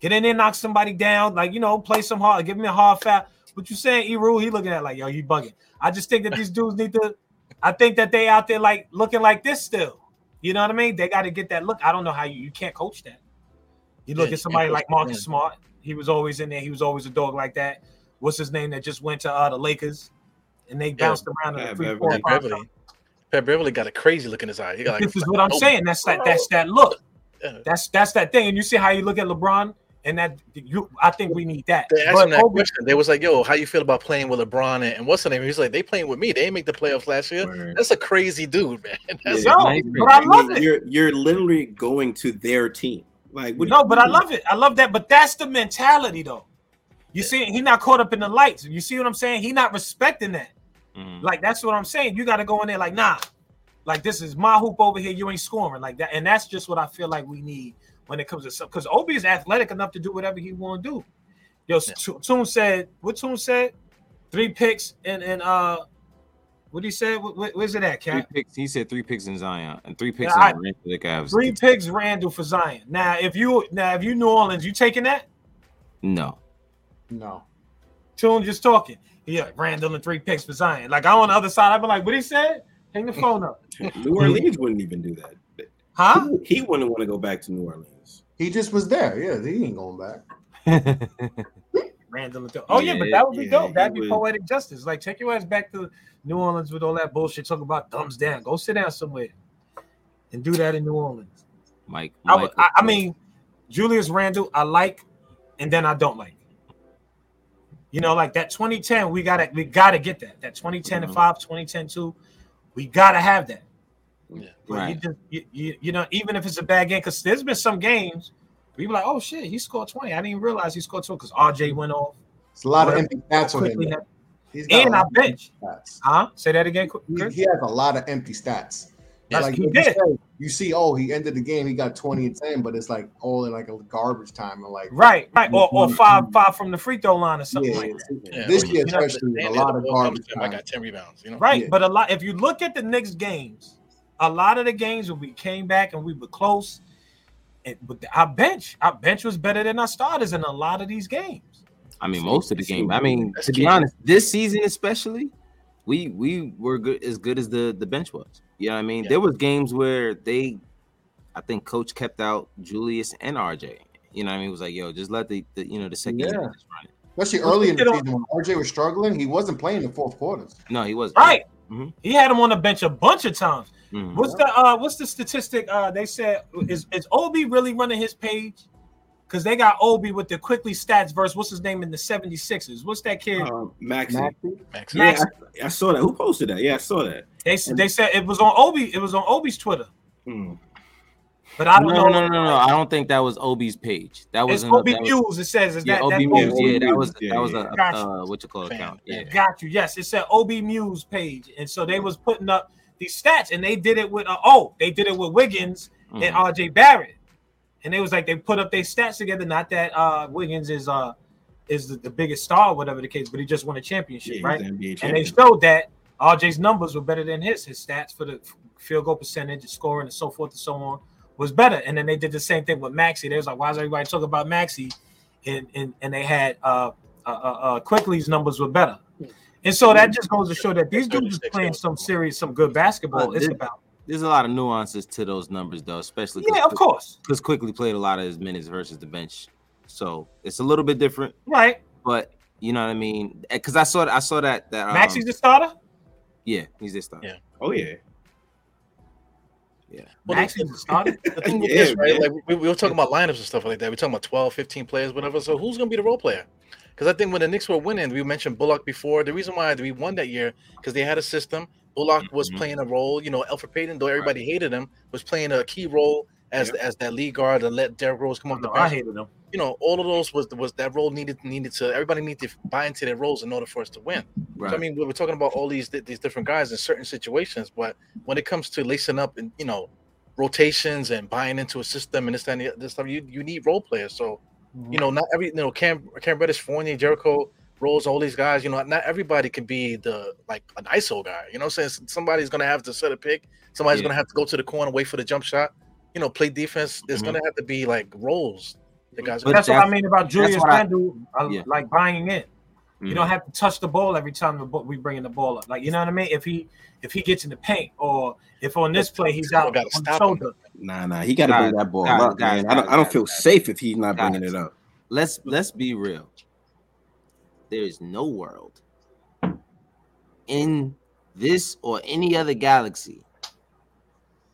Get in there, knock somebody down, like you know, play some hard, give me a hard foul. What you saying, Eru? He looking at like, yo, you bugging. I just think that these dudes need to. I think that they out there like looking like this still. You know what I mean? They got to get that look. I don't know how you you can't coach that. You look Yeah, at somebody like can't Marcus that. Smart. He was always in there. He was always a dog like that. What's his name that just went to uh, the Lakers, and they bounced around in Pat the three, Beverley. four, Beverley. Pat Beverley got a crazy look in his eye. He got like, this is what I'm saying. That's that. That's that look. Yeah. That's that's that thing. And you see how you look at LeBron. And that you, I think we need that. They asked him that question. They was like, "Yo, how you feel about playing with LeBron and, and what's the name?" He's like, "They playing with me. They make the playoffs last year. Word. That's a crazy dude, man. That's yeah, no, but I love it. You're you're literally going to their team. Like, no, but I love it. I love that. But that's the mentality, though. You yeah. see, he's not caught up in the lights. You see what I'm saying? He not respecting that. Mm-hmm. Like that's what I'm saying. You got to go in there like, nah, like this is my hoop over here. You ain't scoring like that. And that's just what I feel like we need when it comes to stuff. Because Obi is athletic enough to do whatever he want to do. Yo, yeah. Tune said, what Tune said? Three picks and and uh, what he said? where's it at, Cat? Three picks. He said three picks in Zion and three picks yeah, in Randle the Cavs. Three picks Randle for Zion. Now, if you now if you New Orleans, you taking that? No. No. Tune just talking. Yeah, Randle and three picks for Zion. Like I'm on the other side. I'd be like, what he said? Hang the phone up. New Orleans wouldn't even do that. Huh? He wouldn't want to go back to New Orleans. He just was there. Yeah, he ain't going back. Randle. Oh yeah, yeah, but that would be yeah, dope. That'd be would. poetic justice. Like take your ass back to New Orleans with all that bullshit. Talk about thumbs down. Go sit down somewhere and do that in New Orleans. Mike. I, I, I mean, Julius Randle, I like, and then I don't like. You know, like that 2010, we gotta we gotta get that. That 2010 mm-hmm. and 5, 2010 2, we gotta have that. Yeah. Right. You, just, you, you, you, know, even if it's a bad game, because there's been some games we be like, oh shit, he scored 20. I didn't even realize he scored 20 because RJ went off. It's a lot of empty stats on him. And I bench. Huh? Say that again. He, he, has a lot of empty stats. Yes, like he did. You, say, you see, oh, he ended the game, he got 20 and 10, but it's like all in like a garbage time and like right, right, or, or five, five from the free throw line or something yeah, like that. Yeah, this year, especially, a lot of garbage. I got 10 rebounds, you know. Right, yeah. but a lot if you look at the Knicks games, a lot of the games when we came back and we were close, and but our bench, our bench was better than our starters in a lot of these games. I mean, most of the game. I mean, to be honest, this season especially, we we were good as good as the the bench was. You know what I mean? Yeah. There was games where they, I think, coach kept out Julius and RJ. You know what I mean? It was like, yo, just let the, the you know the second yeah. run it. Especially early in the season when RJ was struggling, he wasn't playing the fourth quarters. No, he wasn't. Right. Mm-hmm. He had him on the bench a bunch of times. Mm-hmm. What's the uh what's the statistic? Uh they said is is Obi really running his page? Because they got Obi with the Quickley stats versus what's his name in the 76ers. What's that kid? Uh, Maxey. Maxey. Yeah, I, I, saw that. Who posted that? Yeah, I saw that. They they said it was on Obi. It was on Obi's Twitter. Hmm. But I don't no, know. No, no, no, no. I don't think that was Obi's page. That was it's Obi Muse. It says is yeah, that Obi Muse. Yeah, that was that was a uh, what you call account. Yeah, got you. Yes, it said Obi Muse page, and so they was putting up these stats, and they did it with uh, oh, they did it with Wiggins mm-hmm. and RJ Barrett, and it was like they put up their stats together. Not that uh Wiggins is uh is the, the biggest star, whatever the case, but he just won a championship, yeah, right? And they showed that RJ's numbers were better than his. His stats for the field goal percentage, and scoring, and so forth and so on was better. And then they did the same thing with Maxey. They was like, why is everybody talking about Maxey? And and, and they had uh, uh, uh, uh Quickley's numbers were better. And so that just goes to show that these dudes are playing some serious, some good basketball. It's about there's a lot of nuances to those numbers, though, especially yeah, of course, because Quickley played a lot of his minutes versus the bench, so it's a little bit different, right? But you know what I mean? Because I saw I saw that that um, Maxey's the starter. Yeah, he's the starter. Yeah. Oh yeah. Yeah. Well, Maxey's the starter. The thing with yeah, this, right? Like we, we were talking about lineups and stuff like that. We're talking about 12, 15 players, whatever. So who's gonna be the role player? Because I think when the Knicks were winning, we mentioned Bullock before. The reason why we won that year because they had a system. Bullock was mm-hmm. playing a role. You know, Elfrid Payton, though everybody right. hated him, was playing a key role as yep. as that lead guard and let Derrick Rose come off the bench. I hated him. You know, all of those was was that role needed needed to everybody needed to buy into their roles in order for us to win. Right. So, I mean, we we're talking about all these these different guys in certain situations, but when it comes to lacing up and you know rotations and buying into a system and this and this stuff, you you need role players. So, mm-hmm. you know, not every you know Cam Cam Reddish, Fournier, Jericho Rose, all these guys, you know, not everybody can be the like an ISO guy. You know, i'm saying somebody's gonna have to set a pick, somebody's yeah. gonna have to go to the corner, wait for the jump shot. You know, play defense. There's mm-hmm. gonna have to be like roles. The guys. But that's, what I mean about Julius Randle, uh, yeah. like buying in. Mm-hmm. You don't have to touch the ball every time the ball, we bringing the ball up. Like you know what I mean? If he if he gets in the paint or if on this play he's out on the shoulder. Him. Nah, nah, he got to bring that ball up. Guys, I don't, I don't feel safe if he's not bringing it up. Let's let's be real there is no world in this or any other galaxy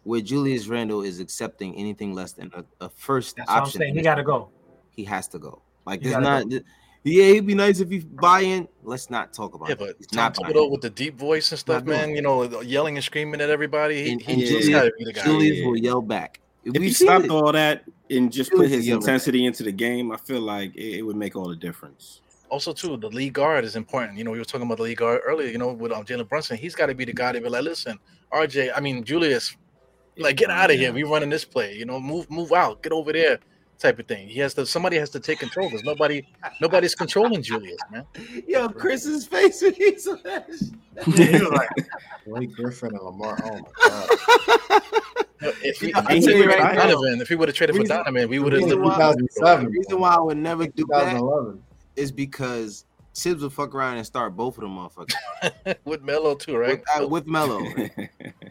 where Julius Randle is accepting anything less than a, a first That's option. What I'm saying. He got to go. he has to go. Like there's not. Go. Yeah, it'd be nice if you buy in. Let's not talk about. Yeah, but He's Tom Thibodeau with the deep voice and stuff, man. You know, yelling and screaming at everybody. And, and Julius, gotta be the guy. Julius will yell back. If, if he stopped it, all that and just put his intensity into the game, I feel like it, it, would make all the difference. Also, too, the lead guard is important. You know, we were talking about the lead guard earlier. You know, with um, Jalen Brunson, he's got to be the guy to be like, listen, RJ. I mean, Julius, like, get out of here. We running this play. You know, move, move out. Get over there type of thing. He has to somebody has to take control because nobody nobody's controlling Julius, man. Yo, Chris's face when he's he was like Blake Griffin and Lamar. Oh my god. if he, if he, right Donovan, if he would have traded for Donovan, we would have. The reason why I would never do that is because Thibs would fuck around and start both of them motherfuckers with Melo too, right? With, uh, with Melo.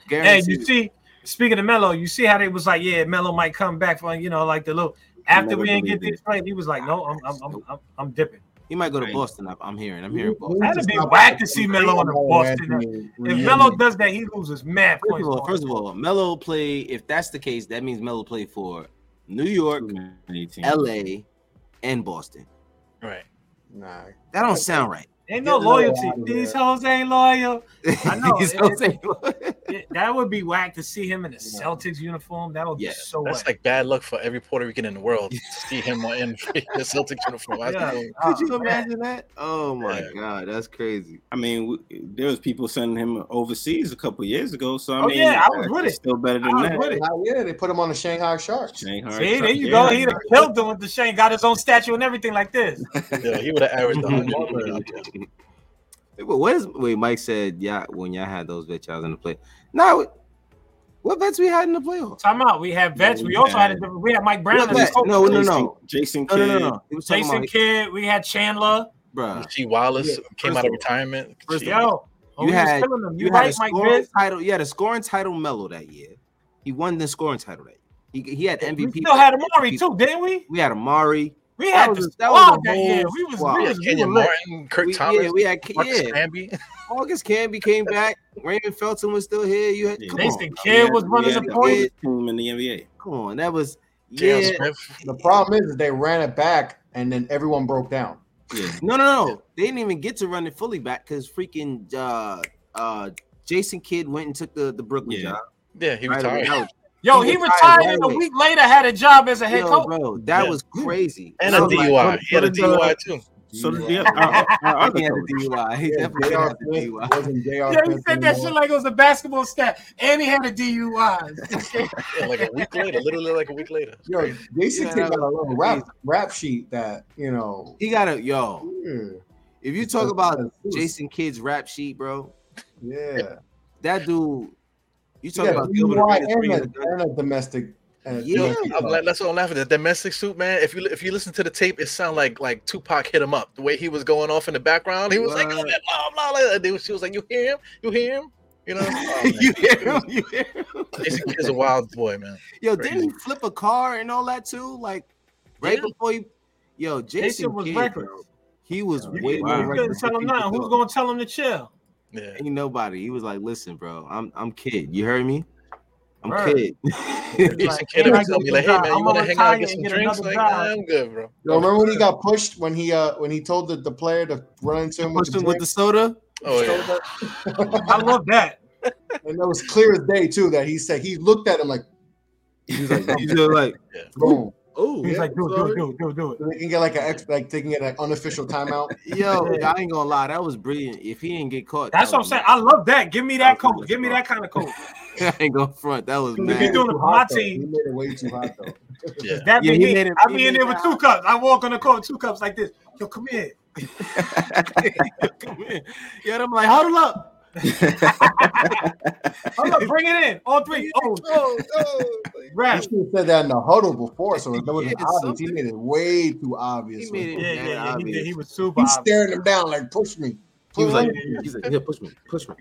hey, you see, speaking of Melo, you see how they was like, yeah, Melo might come back from you know like the little after we didn't get this play, he was like, "No, I'm, I'm, I'm, I'm, dipping." He might go to Boston. I'm hearing. I'm hearing. Boston. That'd be whack to see Melo in Boston. If Melo does that, he loses mad first Of all, first of all, Melo play. If that's the case, that means Melo play for New York, L.A., and Boston. Right. Nah, that don't sound right. Ain't no loyalty. These hoes ain't loyal. I know. These hoes ain't loyal. that would be whack to see him in a Celtics uniform. That would yeah, be so. That's whack. like bad luck for every Puerto Rican in the world to see him in the Celtics uniform. Yeah. Ah, Could you imagine that? Oh my yeah. god, that's crazy. I mean, there was people sending him overseas a couple years ago. So I oh, mean, yeah, I was with it. Still better than that. Yeah, they put him on the Shanghai Sharks. Shanghai. See, Sharks. there you go. He'd have killed him with the Shane. Got his own statue and everything like this. yeah, he would have averaged 100. What is wait? Mike said, "Yeah, when y'all had those vets, y'all was in the play." Now, what vets we had in the playoffs? Time out. We had vets. we, we also had, had a, we had Mike Brown. No, no, no, Jason, Kidd. No, no, no, no. Jason Kidd. We had Chandler. Bro, G Wallace yeah. came out of retirement. First yo, oh, you had you, you right, had a scoring title. Yeah, the scoring title Melo that year. He won the scoring title that year. He, he had MVP. We still had Amar'e too, didn't we? We had Amar'e. We had that was, that was that year. We was, squad. we was Kenyon Martin, Kurt we, Thomas. Yeah, we had Marcus yeah. Camby. August Camby came back. Raymond Felton was still here. You had yeah, come Nathan on. Kidd was running the point team in the NBA. Come on, that was yeah. The problem is they ran it back and then everyone broke down. Yeah. No, no, no. They didn't even get to run it fully back because freaking uh uh Jason Kidd went and took the the Brooklyn yeah. job. Yeah, he retired. Yo, he, he retired, and a week later had a job as a head Yo, coach. Bro, that yeah. was crazy. And a DUI. Like, he had a DUI too. So the yeah, uh, uh, he had a DUI. He yeah, definitely had a DUI. Yeah, he said that shit like it was a basketball stat, and he had a DUI. yeah, like a week later, literally like a week later. Yo, Jason yeah, got a little rap rap sheet that you know he got a yo. Yeah. If you talk about Jason Kidd's rap sheet, bro, yeah, that dude you talking yeah, about Gilbert and, a, and a domestic. Uh, yeah, that's what I'm laughing at. The domestic suit, man. If you if you listen to the tape, it sounded like like Tupac hit him up. The way he was going off in the background, he was what? like, oh, blah blah blah. She was like, "You hear him? You hear him? You know, oh, you hear him? You hear him? Jason Kidd's a wild boy, man. Yo, Crazy. didn't he flip a car and all that too? Like right yeah. before he, yo, Jason, Jason was Kidd. He was yeah, way more. You couldn't tell him now. Who's gonna tell him to chill? Yeah. Ain't nobody. He was like, "Listen, bro, I'm I'm Kidd. You heard me? I'm Word. Kidd." like, kid like, tell me like, "Hey man, you want to hang out and get some drinks?" Like, nah, I'm good, bro. Yo, remember when he got pushed when he uh when he told the, the player to run into him, with the, him with the soda? Oh yeah, I love that. And that was clear as day too. That he said he looked at him like he was like, he's like, boom. Oh, he's yeah, like, do it, do it, do it, do it, do it. So they can get like an ex, like taking it an unofficial timeout. Yo, I ain't gonna lie, that was brilliant. If he didn't get caught, that's what I'm saying. I love that. Give me that coach. Give me that kind of coach. I ain't gonna front. That was mad. Be doing it for my team. He made it way too hot though. yeah. That yeah, be it, I be in there with two cups. I walk on the court, two cups like this. Yo, come here. come here. Yeah, I'm like, huddle up. Hold up, bring it in. All three. Oh, oh, oh. Right. should have said that in the huddle before, so it was yeah, obvious. He made it way too obvious. He made it yeah, yeah, yeah. He, did. he was super. He's staring him down like, push me. He was like, he's like, yeah, push me, push me.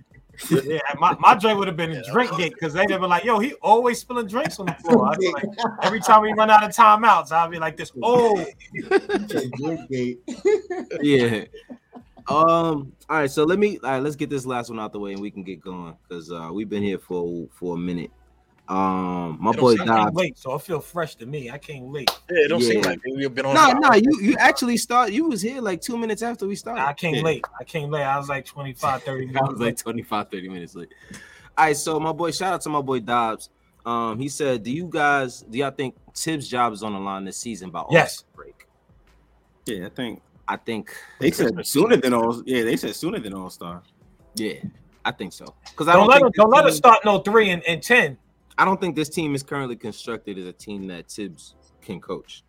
yeah, my, my drink would have been a drink gate because they'd have been like, yo, he always spilling drinks on the floor. Like, every time we run out of timeouts, I'll be like this. Oh, drink gate. yeah. Um. All right. So let me. All right. Let's get this last one out the way, and we can get going because uh, we've been here for for a minute. Um, my boy Dobbs. Late, so I feel fresh to me. I came late. Yeah, it don't yeah. seem like you've been on. No, no, you you actually start. You was here like two minutes after we started. I came yeah. late. I came late. I was like 25, 30 minutes. I was like 25, 30 minutes late. All right, so my boy, shout out to my boy Dobbs. Um, he said, "Do you guys, do y'all think Thibs' job is on the line this season by yes break?" Yeah, I think. I think they said sooner than all. Yeah, they said sooner than All Star. Yeah, I think so. Because I don't, don't let don't let us start no oh three and, and ten. I don't think this team is currently constructed as a team that Thibs can coach.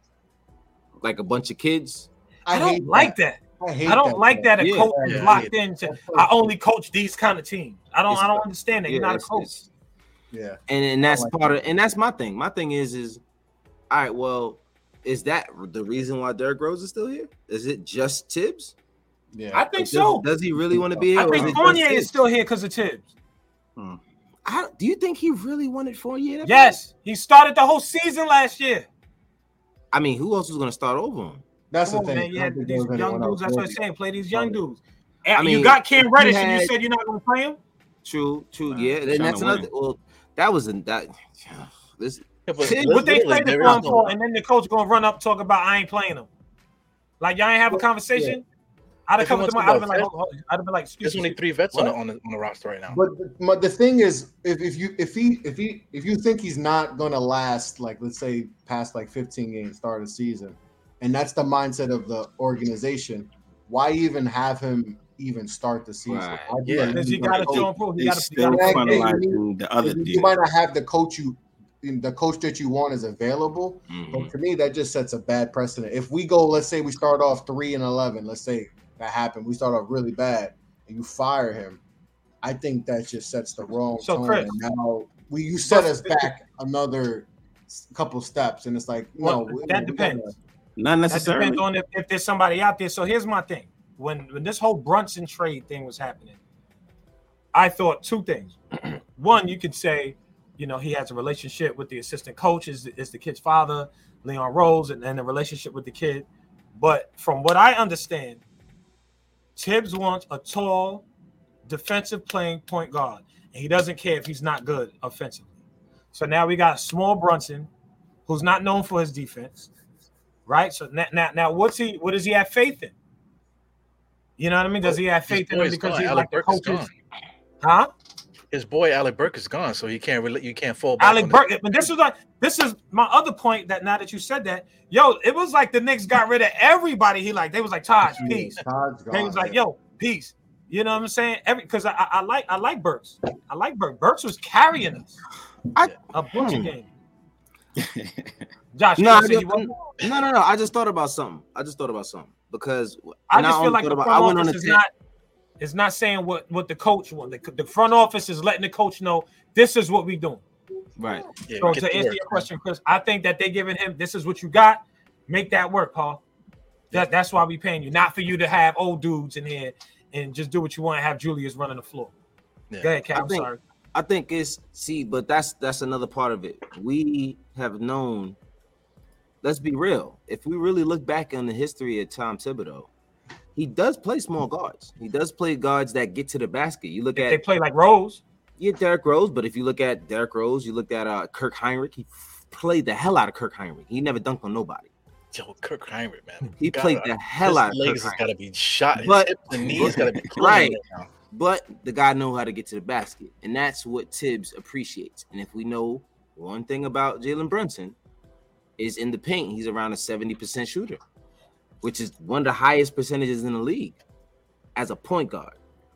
Like a bunch of kids. I, I don't like that. that. I, I, don't that, like that a yeah, coach is locked yeah. into. I only coach these kind of teams. I don't. It's, I don't understand that. Yeah, You're not a coach. Yeah. And and that's like part that. of and that's my thing. My thing is is all right, well, is that the reason why Derrick Rose is still here? Is it just Thibs? Yeah, I think does, so. Does he really want to be here? I think Fournier is still here because of Thibs. Hmm. I, do you think he really wanted Fournier? Yes, he started the whole season last year. I mean, who else was going to start over him? That's Come the on, thing. Man, yeah, these young dudes. That's what I'm saying. Play these young dudes. I mean, you got Cam Reddish, had, and you said you're not going to play him. True, true. Uh, yeah, and that's another. Well, that was in that. This. Yeah, but what they played the for, for, and then the coach gonna run up talk about I ain't playing him. Like y'all ain't have a conversation. Yeah. I'd have come to my. I'd have been like, I'd have been like, there's only three vets on the, on the, on the roster right now. But the, the thing is, if, if you if he if he if you think he's not gonna last, like let's say past like 15 games, start of the season, and that's the mindset of the organization, why even have him even start the season? Right. Yeah, because you got to show him. You got to the other. You might not have the coach you the coach that you want is available. Mm-hmm. But to me, that just sets a bad precedent. If we go, let's say we start off three and eleven, let's say that happened. We start off really bad, and you fire him. I think that just sets the wrong so, tone. Chris, now we you set us back another couple steps, and it's like no, well, that depends. Gotta, Not necessarily. That depends on if, if there's somebody out there. So here's my thing: when when this whole Brunson trade thing was happening, I thought two things. One, you could say, you know, he has a relationship with the assistant coach, is, is the kid's father, Leon Rose, and, and the relationship with the kid. But from what I understand, Thibs wants a tall, defensive playing point guard, and he doesn't care if he's not good offensively. So now we got small Brunson, who's not known for his defense, right? So now, now, now what's he? What does he have faith in? You know what I mean? Does he have faith in him because he's like the coaches? Huh? His boy Alec Burks is gone, so he can't really you can't fall back. Alec Burks, but this is like this is my other point that now that you said that, yo, it was like the Knicks got rid of everybody. He like they was like Taj, peace. Todd's gone, they was like, yo, peace. You know what I'm saying? Every because I, I, I, like I like Burks. I like Burks. Burks was carrying us. I, a bunch of hmm. games. Josh, no, just, no, no, no. I just thought about something. I just thought about something because I just feel like the front office is not is not saying what what the coach want. The, the front office is letting the coach know this is what we're doing. Right. Yeah, so to answer work, your question, Chris, I think that they're giving him this is what you got. Make that work, Paul. That, that's why we paying you, not for you to have old dudes in here and just do what you want and have Julius running the floor. Yeah. Go ahead, Kat. I'm think, sorry. I think it's see, but that's that's another part of it. We have known. Let's be real. If we really look back on the history of Tom Thibodeau, he does play small guards. He does play guards that get to the basket. You look if at they play like Rose. Yeah, Derrick Rose. But if you look at Derrick Rose, you looked at uh, Kirk Hinrich. He played the hell out of Kirk Hinrich. He never dunked on nobody. Yo, Kirk Hinrich, man. He gotta, played the hell out of legs Kirk got to be shot. His but, hips and knees got to be right. But the guy know how to get to the basket, and that's what Thibs appreciates. And if we know one thing about Jalen Brunson, is in the paint, he's around a seventy percent shooter, which is one of the highest percentages in the league as a point guard.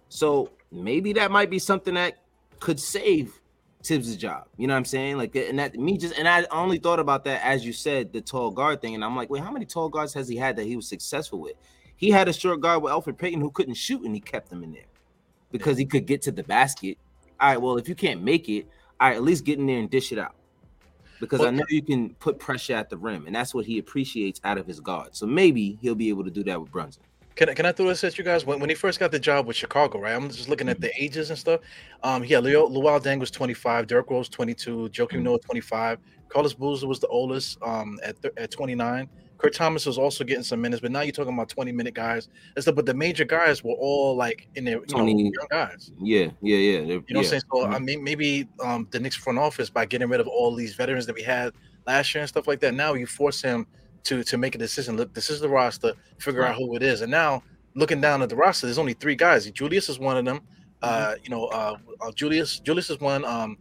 So maybe that might be something that could save Thibs' job. You know what I'm saying? Like, and that me just and I only thought about that as you said the tall guard thing, and I'm like, wait, how many tall guards has he had that he was successful with? He had a short guard with Elfrid Payton who couldn't shoot, and he kept him in there because he could get to the basket. All right, well, if you can't make it, all right, at least get in there and dish it out because well, I know you can put pressure at the rim, and that's what he appreciates out of his guard. So maybe he'll be able to do that with Brunson. Can I, can I throw this at you guys? When, when he first got the job with Chicago, right? I'm just looking at the ages and stuff. Um, yeah, Leo, Luol Deng was 25, Dirk Rose 22, Joakim mm-hmm. Noah 25, Carlos Boozer was the oldest um, at th- at 29, Kurt Thomas was also getting some minutes, but now you're talking about 20 minute guys. And stuff, but the major guys were all like in their you know, 20 young guys. Yeah, yeah, yeah. You know what yeah. I'm saying? So Mhm. I mean, maybe um, the Knicks front office by getting rid of all these veterans that we had last year and stuff like that. Now you force him to to make a decision. Look, this is the roster. Figure out who it is. And now looking down at the roster, there's only three guys. Julius is one of them. Uh, you know, uh, uh, Julius Julius is one. Um,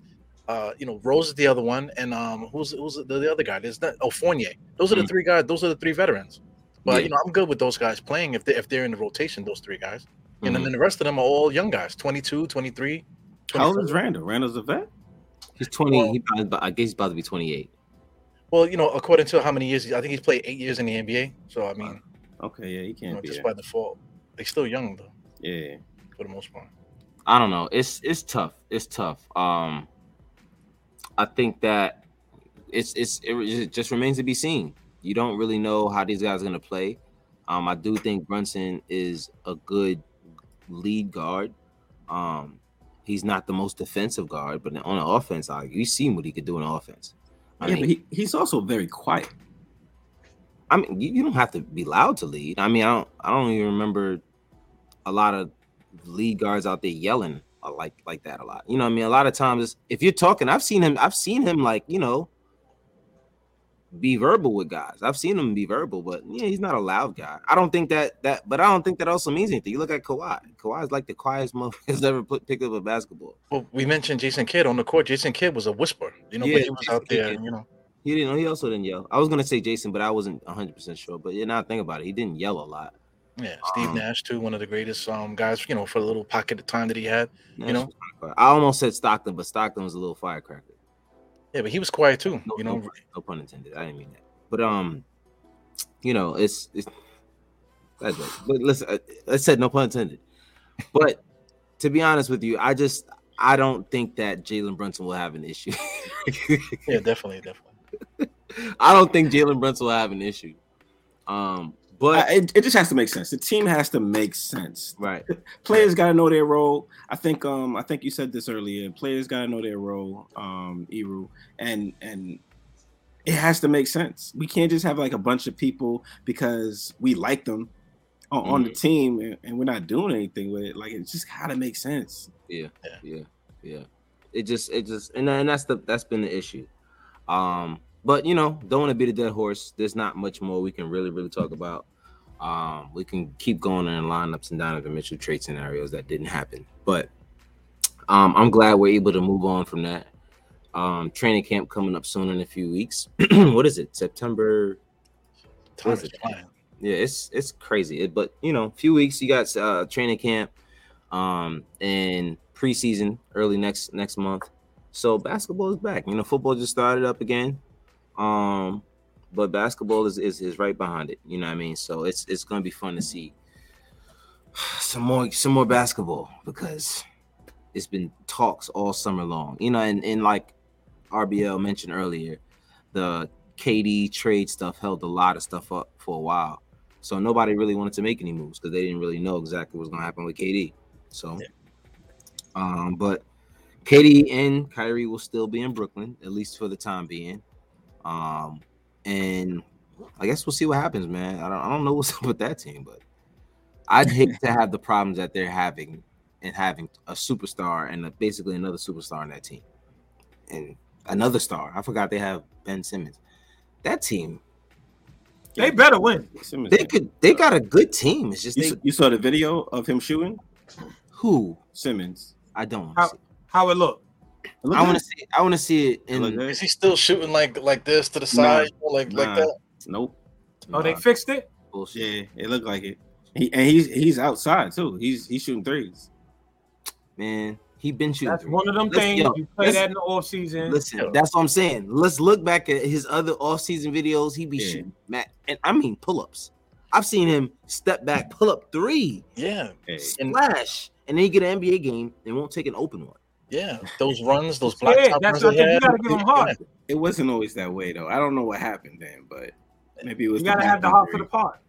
uh, you know, Rose is the other one, and um, who's who's the, the other guy? There's not oh Fournier. Those are the Mhm. three guys. Those are the three veterans. But Yeah. you know, I'm good with those guys playing if they if they're in the rotation. Those three guys, and Mhm. then the rest of them are all young guys, 22, 23. How old is Randle? Randle's a vet. He's 20. Well- he I guess he's about to be 28. Well, you know, according to how many years, I think he's played eight years in the NBA. So I mean, Okay, yeah, he can't know, be. just that. by default, they're still young though, Yeah, for the most part. I don't know. It's it's tough. It's tough. Um, I think that it's it's it, just remains to be seen. You don't really know how these guys are gonna play. Um, I do think Brunson is a good lead guard. Um, he's not the most defensive guard, but on the offense side, you seen what he could do in offense. I yeah, mean, but he, he's also very quiet. I mean, you, you don't have to be loud to lead. I mean, I don't I don't even remember a lot of lead guards out there yelling like like that a lot. You know, what I mean, a lot of times if you're talking, I've seen him. I've seen him like you know be verbal with guys. I've seen him be verbal, but yeah, he's not a loud guy. I don't think that that, but I don't think that also means anything. You look at Kawhi. Kawhi is like the quietest motherfucker that's ever put, picked up a basketball. Well, we mentioned Jason Kidd on the court. Jason Kidd was a whisper. you know, Yeah, but he was Jason out there, Kidd. you know. He didn't. He also didn't yell. I was gonna say Jason, but I wasn't 100 percent sure. But yeah, now I think about it, he didn't yell a lot. Yeah, Steve Um, Nash too, one of the greatest um guys, you know, for the little pocket of time that he had. Nash know? kinda quiet. I almost said Stockton, but Stockton was a little firecracker. Yeah, but he was quiet too, No, you know. pun- no pun intended. I didn't mean that. But um, you know, it's it's. That's it. But listen, I, I said no pun intended. But to be honest with you, I just I don't think that Jalen Brunson will have an issue. Yeah, definitely, definitely. I don't think Jalen Brunson will have an issue. Um, but I- it, it just has to make sense. The team has to make sense. right, Players got to know their role. I think um I think you said this earlier. Players got to know their role. Um, Eru and and it has to make sense. We can't just have like a bunch of people because we like them on, on the team and, and we're not doing anything with it. Like it just got to make sense. Yeah, yeah, yeah. It just it just and, and that's the that's been the issue. Um, but you know, don't want to beat a dead horse. There's not much more we can really really talk about. Um, we can keep going in lineups and Donovan Mitchell trade scenarios that didn't happen, but um, I'm glad we're able to move on from that. Um, training camp coming up soon in a few weeks. what is it? September Time is it? yeah, it's it's crazy. It, but you know, a few weeks you got uh training camp, um, and preseason early next next month. So basketball is back. You know, football just started up again. Um, but basketball is, is is right behind it. You know what I mean? So it's it's gonna be fun to see some more some more basketball because it's been talks all summer long. You know, and, and like RBL mentioned earlier, the KD trade stuff held a lot of stuff up for a while. So nobody really wanted to make any moves because they didn't really know exactly what was gonna happen with KD. So Yeah. um, but KD and Kyrie will still be in Brooklyn, at least for the time being. Um, and I guess we'll see what happens, man. I don't I don't know what's up with that team, but I'd hate to have the problems that they're having and having a superstar and a, basically another superstar in that team. And another star. I forgot they have Ben Simmons. That team, They better win. Simmons- they could they got a good team. It's just you, they s- you saw the video of him shooting who Simmons. I don't How- see. How it look? Look I want to see I want to see it in good. Is he still shooting like like this to the side, you know, like like that? Nope. Oh, they fixed it. bullshit. Yeah, it looked like it. He and he's he's outside too. He's he's shooting threes. Man, he been shooting. That's threes. one of them Let's- things yo, you play that in the off season. Listen, Yeah. that's what I'm saying. Let's look back at his other off-season videos. He be Yeah. shooting, Matt, and I mean pull-ups. I've seen him step back, pull up three, Yeah, Hey, And- splash, and then you get an NBA game and won't take an open one. Yeah. Those runs, those black Yeah, top that's runs what he You gotta give him heart. it wasn't always that way though. I don't know what happened then, but maybe it was. You gotta have the heart for the part.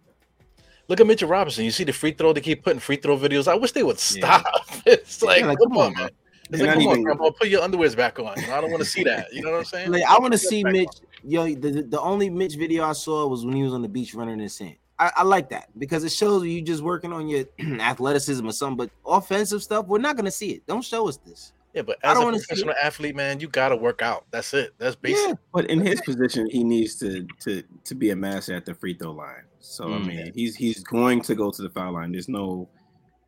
Look at Mitchell Robinson. You see the free throw. They keep putting free throw videos. I wish they would Yeah. stop. It's like, Yeah, like, come come on, on, man. It's like, come on, Grandpa, put your underwears back on. I don't want to see that. You know what I'm saying? Like, I want to see Mitch. On. Yo, the, the only Mitch video I saw was when he was on the beach running in sand. I, I like that because it shows you just working on your athleticism or something. But offensive stuff, we're not gonna see it. Don't show us this. Yeah, but as a professional athlete, man, you gotta work out. That's it. That's basic. Yeah, but in his position, he needs to to to be a master at the free throw line. So mm, I mean, he's he's going to go to the foul line. There's no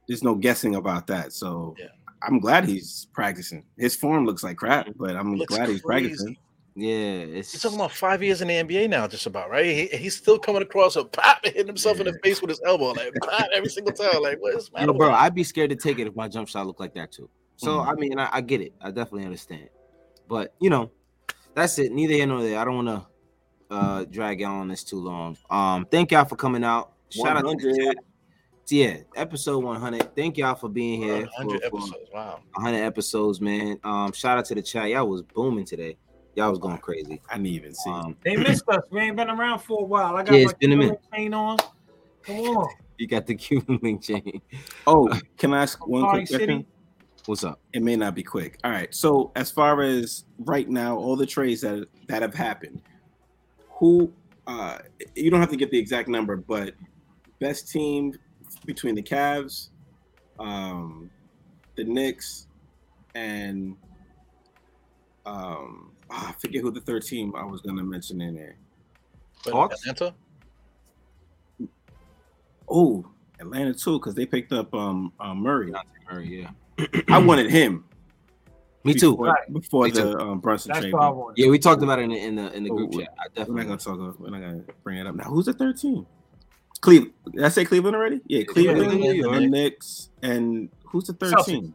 there's no guessing about that. So yeah. I'm glad he's practicing. His form looks like crap, but I'm glad he's practicing. Yeah, it's he's talking about five years in the NBA now, just about right. He, he's still coming across a pop hitting himself yeah. in the face with his elbow, like pop every single time. Like, what is man? bro, I'd be scared to take it if my jump shot looked like that too. So mm-hmm. I mean, I, I, get it. I definitely understand. But you know, that's it. Neither here nor there. I don't want to uh drag y'all on this too long. Um, thank y'all for coming out. Shout 100. out to yeah, episode 100. Thank y'all for being here. 100 for, episodes. Wow. 100 episodes, man. Um, shout out to the chat. Y'all was booming today. Y'all was going crazy. I didn't even see. Um, they missed us. We ain't been around for a while. I got yeah, my Cuban chain on. Come on. You got the Cuban link chain. Oh, can I ask one quick question? What's up? It may not be quick. All right. So as far as right now, all the trades that that have happened, who uh you don't have to get the exact number, but best team between the Cavs, um, the Knicks, and um, oh, I forget who the third team I was going to mention in there. Hawks? Atlanta. Oh, Atlanta too, because they picked up um uh, Murray. Murray, yeah. I wanted him. Me too. Before, before Me the too. Um, Brunson That's trade. Yeah, we talked about it in the in the, in the group oh, chat. I definitely. We're not gonna talk. About, we're not gonna bring it up now. Who's the third team? Cleveland. Did I say Cleveland already? Yeah, Cleveland, yeah, the Knicks, and who's the third Celtics. team?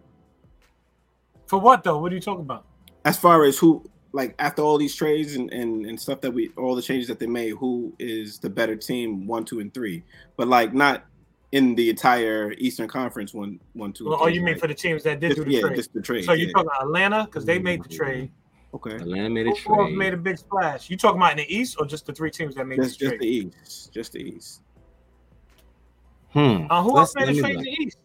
For what though? What are you talking about? As far as who, like after all these trades and, and and stuff that we, all the changes that they made, who is the better team? One, two, and three. But like not in the entire Eastern Conference one, one, two. Well, oh, you mean for the teams that did just, do the trade? yeah, trade? Just the trade. So you're talking about Atlanta because they made the trade. Okay. Atlanta made a trade. Made a big splash. You talking about in the East or just the three teams that made just, the trade? Just the East. Just the East. Hmm. Uh, who else made a trade in the East?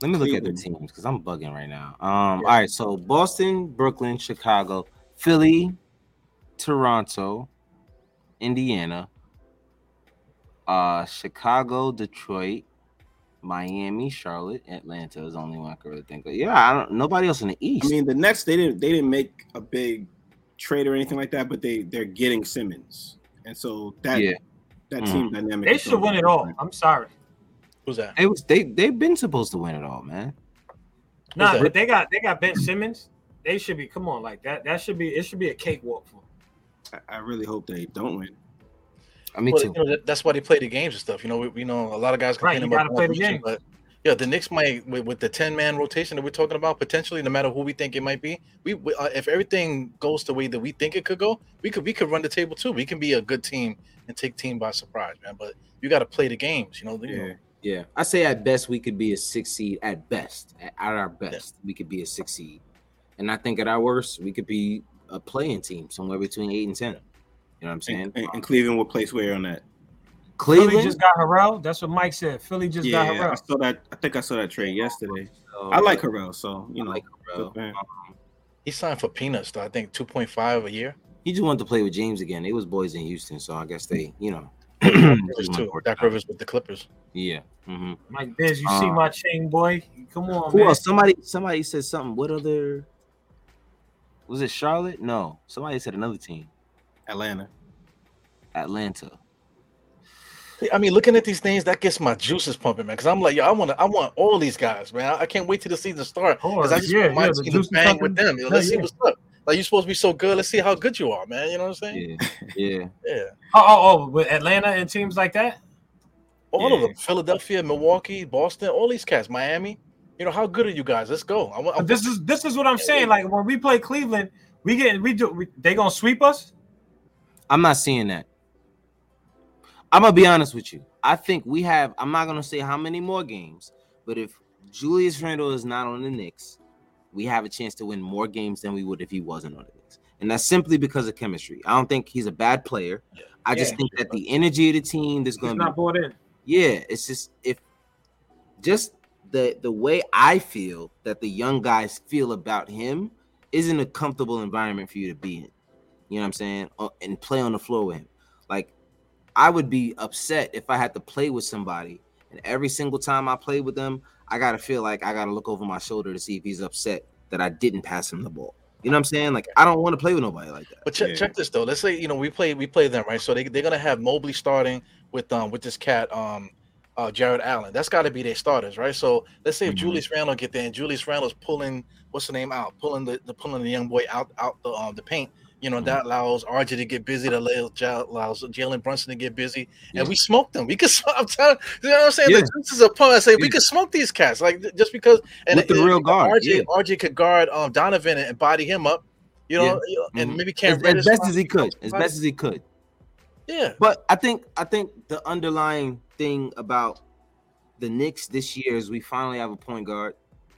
Let me look at the teams because I'm bugging right now. Um. Yeah. All right. So Boston, Brooklyn, Chicago, Philly, Toronto, Indiana, uh, Chicago, Detroit, Miami, Charlotte, Atlanta is the only one I can really think of. Yeah, I don't. Nobody else in the East. I mean, the next they didn't they didn't make a big trade or anything like that, but they they're getting Simmons, and so that yeah. that mm-hmm. team dynamic. They should win it all. I'm sorry. Who's that? It was they they've been supposed to win it all, man. Nah, but they got they got Ben Simmons. They should be. Come on, like that. That should be. It should be a cakewalk for. Them. I, I really hope they don't win. I mean, well, you know, that's why they play the games and stuff. You know, we, we know a lot of guys complain right, about play the game. but yeah, the Knicks might with, with the ten man rotation that we're talking about potentially, no matter who we think it might be. We, we uh, if everything goes the way that we think it could go, we could we could run the table too. We can be a good team and take team by surprise, man. But you got to play the games. You know, yeah. know. Yeah, I say at best we could be a six seed. At best, at, at our best, yeah. we could be a six seed, and I think at our worst, we could be a playing team somewhere between eight and ten. You know what I'm saying? And, and Cleveland will place where on that? Cleveland Philly just got Harrell. That's what Mike said. Philly just yeah, got Harrell. I saw that. I think I saw that trade yesterday. So, I like Harrell, so you know. Like Harrell. he signed for peanuts, though. I think two point five a year. He just wanted to play with James again. It was boys in Houston, so I guess they, you know. Rivers too. Doc Rivers with the Clippers. Yeah. Mm-hmm. Mike Biz, you see uh, my chain, boy? Come on, who man. Else? Somebody, somebody said something. What other? Was it Charlotte? No, somebody said another team. Atlanta. Atlanta. I mean, looking at these things, that gets my juices pumping, man. Because I'm like, yo, I want to, I want all these guys, man. I, I can't wait till the season start because I just yeah, want my yeah, team to bang with them. You know, let's yeah, see what's up. Like you're supposed to be so good. Let's see how good you are, man. You know what I'm saying? Yeah, yeah. yeah. Oh, oh, oh, with Atlanta and teams like that. All yeah. of them, Philadelphia, Milwaukee, Boston, all these cats, Miami. You know how good are you guys? Let's go. I, I, this is this is what I'm saying. Like when we play Cleveland, we get we do we, they gonna sweep us. I'm not seeing that. I'm gonna be honest with you. I think we have. I'm not gonna say how many more games, but if Julius Randle is not on the Knicks, we have a chance to win more games than we would if he wasn't on the Knicks, and that's simply because of chemistry. I don't think he's a bad player. Yeah. I just yeah, think that the energy of the team is going to not bought in. Yeah, it's just if just the the way I feel that the young guys feel about him isn't a comfortable environment for you to be in. You know what I'm saying? Uh, and play on the floor with him. Like I would be upset if I had to play with somebody and every single time I play with them, I gotta feel like I gotta look over my shoulder to see if he's upset that I didn't pass him the ball. You know what I'm saying? Like I don't want to play with nobody like that. But check, Yeah. check this though. Let's say you know we play we play them right, so they they're gonna have Mobley starting with um with this cat um uh Jarrett Allen. That's got to be their starters, right? So let's say if Mhm. Julius Randle get there and Julius Randle's pulling what's the name out, pulling the, the pulling the young boy out out the um the paint. You know Mhm. that allows RJ to get busy. That allows allows Jalen Brunson to get busy, Yeah. and we smoke them. We could. I'm telling you know what I'm saying. Yeah. Like, this is a point. I say we Yeah. could smoke these cats, like just because. And With the and real guard, RJ. RJ could guard um Donovan and body him up. You know, you know, and maybe as, Cam as Reddish best as he could, as best as he could. Yeah, But I think I think the underlying thing about the Knicks this year is we finally have a point guard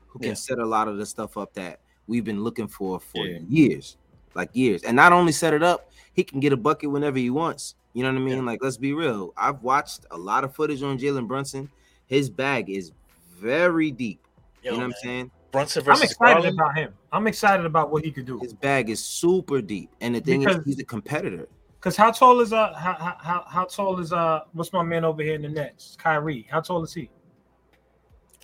who can Yeah. set a lot of the stuff up that we've been looking for for Yeah. years, like years. And not only set it up, he can get a bucket whenever he wants. You know what I mean? Yeah. Like let's be real. I've watched a lot of footage on Jalen Brunson. His bag is very deep. Yo, you know what. I'm saying? Brunson versus I'm excited Garland. about him. I'm excited about what he could do. His bag is super deep. And the thing Because- is, he's a competitor. Cause how tall is uh how, how- how how tall is uh what's my man over here in the Nets? Kyrie. How tall is he?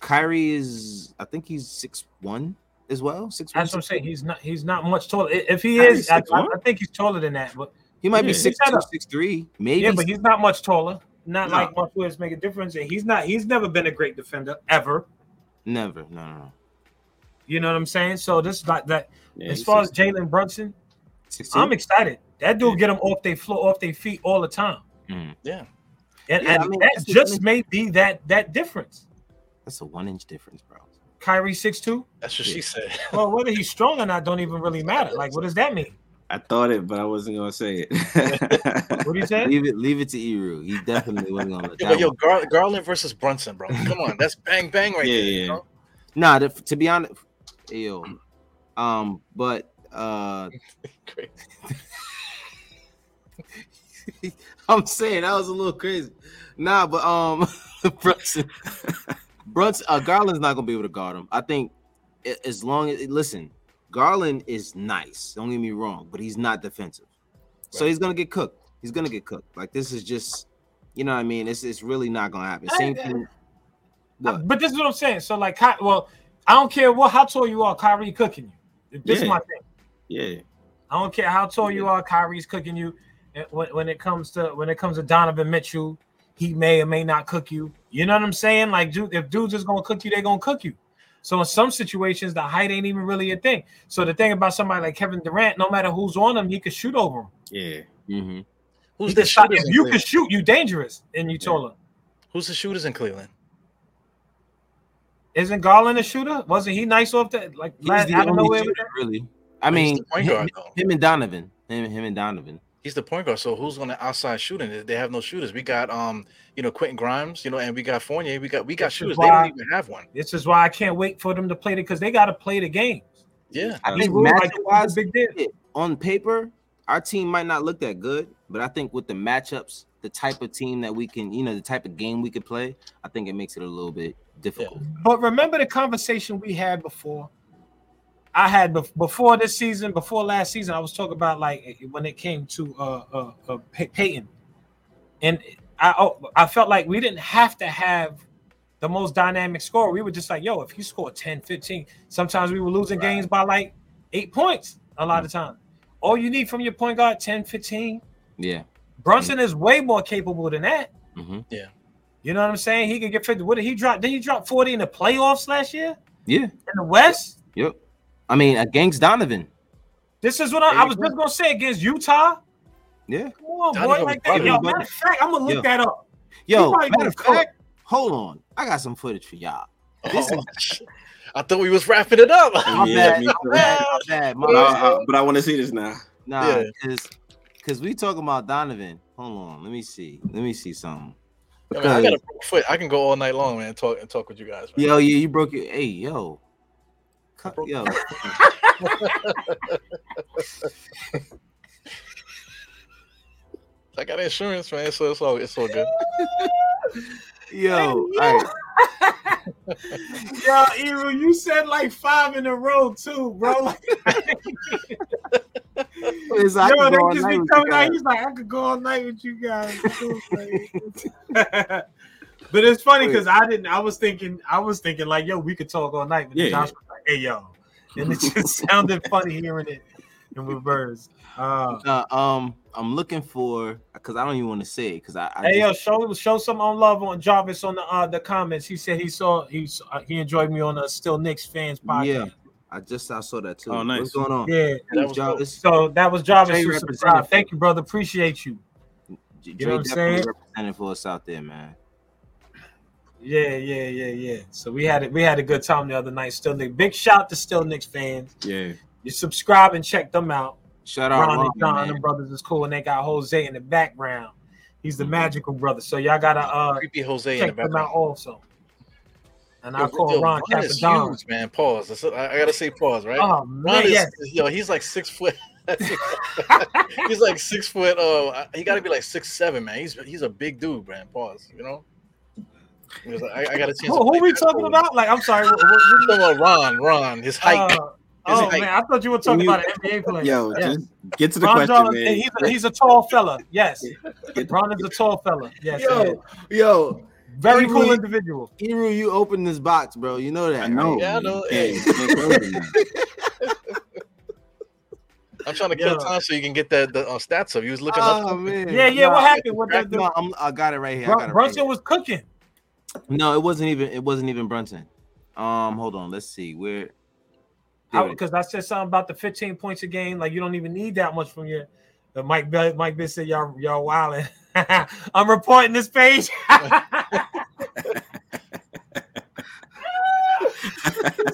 Kyrie is, I think he's six one as well. Six That's what I'm saying. He's not he's not much taller. If he is, I, I, I think he's taller than that. But He might Yeah. be six two, up. six three, maybe. yeah, but he's not much taller. Not No. like Mark Williams make a difference. And he's not he's never been a great defender ever. never. No, no, no. You know what I'm saying? So this is like that. Yeah, as he's far as Jalen Brunson, 6'2"? I'm excited. That dude get him off their floor, off their feet all the time. Mm. Yeah, And, Yeah, and I mean, that that's just thing. may be that that difference. That's a one inch difference, bro. Kyrie six two. that's what she said. Well, whether he's strong or not don't even really matter. Like, what does that mean? I thought it, but I wasn't gonna say it. What do you say? Leave it, leave it to Eru. He definitely wasn't gonna let Yo, that but yo. Gar- Garland versus Brunson, bro. Come on, that's bang bang right Yeah, there. yeah. You know? Nah, the, to be honest, yo, um, but uh, Great. I'm saying that was a little crazy. Nah, but um, Brunson, Brunson, uh, Garland's not gonna be able to guard him. I think as long as listen, Garland is nice. Don't get me wrong, but he's not defensive, so he's gonna get cooked. He's gonna get cooked. Like this is just, you know what I mean? It's it's really not gonna happen. Same thing. What? But this is what I'm saying. So, like, well, I don't care what how tall you are, Kyrie cooking you. This is Yeah. my thing. yeah, I don't care how tall you are, Kyrie's cooking you. When, when it comes to when it comes to Donovan Mitchell, he may or may not cook you. You know what I'm saying? Like, dude, if dudes is gonna cook you, they're gonna cook you. So in some situations, the height ain't even really a thing. So the thing about somebody like Kevin Durant, no matter who's on him, he could shoot over him. yeah. Mhm. Who's He the could stop- shooters? if you Cleveland? can shoot, you dangerous, and you taller. Who's the shooters in Cleveland? Isn't Garland a shooter? Wasn't he nice off that like He's last, the out of only nowhere? shooter, really. I mean, him, guard, though. him and Donovan, him, him and Donovan. He's the point guard. So who's on the outside shooting? They have no shooters. We got um, you know, Quentin Grimes, you know, and we got Fournier. We got we got This is shooters. They don't even have one. This is why I can't wait for them to play it because they got to play the games. Yeah. I think rules, like, matchup wise, big deal. on paper, our team might not look that good, but I think with the matchups, the type of team that we can, you know, the type of game we could play, I think it makes it a little bit difficult. But remember the conversation we had before. I had before this season, before last season, I was talking about like eh, when it came to uh, uh, uh Payton, and I oh, I felt like we didn't have to have the most dynamic score. We were just like, yo, if he scored 10, 15, sometimes we were losing games by like eight points a lot of time. All you need from your point guard, 10, 15. Yeah. Brunson is way more capable than that. hmm You know what I'm saying? He could get 50. What did he drop? Did he drop 40 in the playoffs last year Yeah. in the West? Yep. I mean, against Donovan. This is what I, I was just gonna say against Utah. Yeah. Come on, Donnie boy, like that. Yo, matter of fact, I'm gonna look Yo. that up. Yo, matter of fact, hold on. I got some footage for y'all. This Oh, is I thought we was wrapping it up. my Yeah, bad, me my too. bad, my bad, my But I, bad. I- but I want to see this now. Nah, Yeah. because because we talking about Donovan. Hold on, let me see. Let me see something. I, mean, I got a Because- broke foot. I can go all night long, man, and talk and talk with you guys. Man. Yo, yeah, you broke your. Hey, yo, Cut- broke- yo. I got insurance, man, so it's all it's all good. Yo, all right. Yo, Eru, you said like five in a row too, bro. It's like, Yo, they could go all just be coming out. guys. He's like, I could go all night with you guys. but it's funny because I didn't. I was thinking. I was thinking like, yo, we could talk all night. But Yeah, Josh was like, hey, yo, and it just sounded funny hearing it in reverse. Uh, Uh, um, I'm looking for because I don't even want to say it because I, I hey, yo, show show some on love on Jarvis on the uh the comments. He said he saw he uh, he enjoyed me on the Still Knicks fans podcast. yeah, I just I saw that too. Oh, nice. What's going on? Yeah. That was Jarvis, So that was Jarvis. Jay who represented subscribed. for- Thank you, brother. Appreciate you. J- You know what I'm saying? representing for us out there, man. Yeah, yeah, yeah, yeah. So we had it. We had a good time the other night. Still Knicks. Big shout to Still Knicks fans. Yeah. You subscribe and check them out. Shout out Ron Ron, and John, man. them brothers is cool, and they got Jose in the background. He's the magical brother. So y'all gotta uh Creepy Jose in the check them out also. And I call yo, Ron Ron is Capadon. huge, man. Pause. That's- I, I gotta say pause, right? Oh Ron man, is, yes. yo, he's like six foot. he's like six foot. Uh, he got to be like six seven, man. He's he's a big dude, man. Pause. You know. Because I, I got a chance. Who, to who play we talking with about? Like, I'm sorry. What, what, him. what, Talking about Ron, Ron, his height. uh, oh height. man, I thought you were talking You- about an NBA player. Yo, Yes. just get to the Ron question, Jarvis, man. he's a, he's a tall fella. Yes, Get- Ron is a tall fella. Yes, Yo, yo, very He cool individual. Eru, you opened this box, bro. You know that. I know. right? Yeah, I know. Yeah, Hey. you can't close it now. I'm trying to kill Yo. time so you can get the, the uh, stats up. You was looking up. Oh man. Yeah, yeah. Nah, What happened? What the, No, the, I'm, I got it right here. I Brun- got it right Brunson here. was cooking. No, it wasn't even. It wasn't even Brunson. Um, hold on. Let's see where. Because I, said something about the 15 points a game. Like you don't even need that much from your. The Mike Bill, Mike Bill said y'all y'all wilding. I'm reporting this page.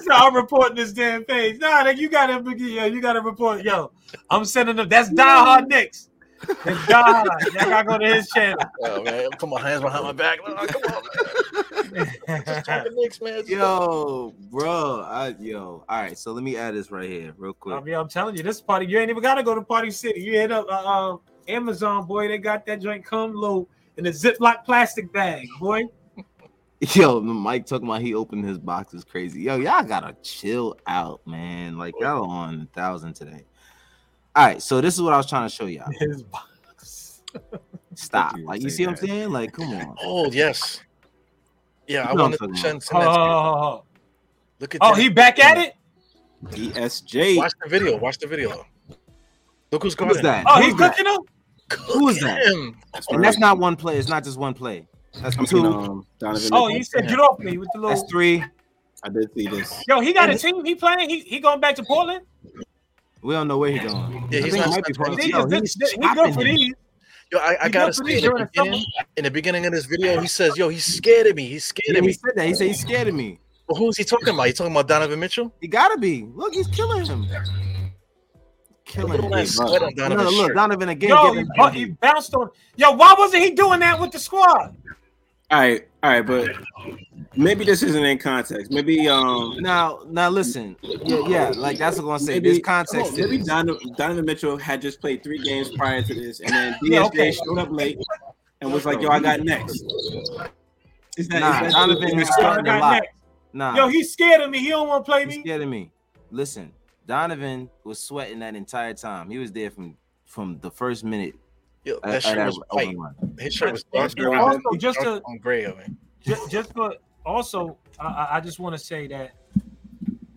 so I'm reporting this damn page. Nah, nigga, you gotta yo, you gotta report. Yo, I'm sending them. That's diehard Knicks. That's diehard. Y'all gotta go to his channel. Oh man, come on, hands behind my back. Oh, come on, man. Just talking Knicks, man. Just- Yo, bro. I, yo. All right. So let me add this right here, real quick. I mean, I'm telling you, this party, you ain't even gotta go to Party City. You hit up uh, uh, Amazon, boy. They got that joint come low in a Ziploc plastic bag, boy. Yo, Mike talking about he opened his box is crazy. Yo, y'all gotta chill out, man. Like y'all on a thousand today. All right, so this is what I was trying to show y'all. His box. Stop. you Like you see what I'm saying? Like, come on. Oh yes. Yeah, I You know I'm to send, send Oh, that to you. oh, oh, Look at oh. Oh, that. he back at it? DSJ. Watch the video. Watch the video. Look who's Who guarding. was that? Oh, Who's he's that? cooking him? Who is that? Him. And that's not one play. It's not just one play. That's I'm seeing two. um, Donovan. Oh, Mitchell. he said, get off me with the That's little. three. I did see this. Yo, he got a team. He playing. He, he going back to Portland. We don't know where he's going. Yeah, he's not it might be part of He, Yo, just, he's he, he chopping good for these. Yo, I, I gotta say in the beginning, in the beginning of this video, he says, "Yo, he's scared of me. He's scared Yeah, of he me." said that. He said he's scared of me. Well, who's he talking about? He talking about Donovan Mitchell? He gotta be. Look, he's killing him. Killing Look him. sweat on No, look, shirt. Donovan again. Yo, he, he bounced on. Yo, why wasn't he doing that with the squad? All right, all right, but maybe this isn't in context. Maybe um, Now, now listen. Yeah, yeah, like that's what I'm gonna say. maybe There's context oh, maybe. Donovan, Donovan Mitchell had just played three games prior to this, and then DSJ Yeah, okay. showed up late and was like, "Yo, I got next." Is that, Nah, is that Donovan is starting a got lot. next. Nah, Yo, he's scared of me. He don't want to play he's me. scared of me. Listen, Donovan was sweating that entire time. He was there from from the first minute. Yo, of- that of shirt that was open white. His shirt was dark And also, just to on gray. I mean, just, just for also, I- I, I just want to say that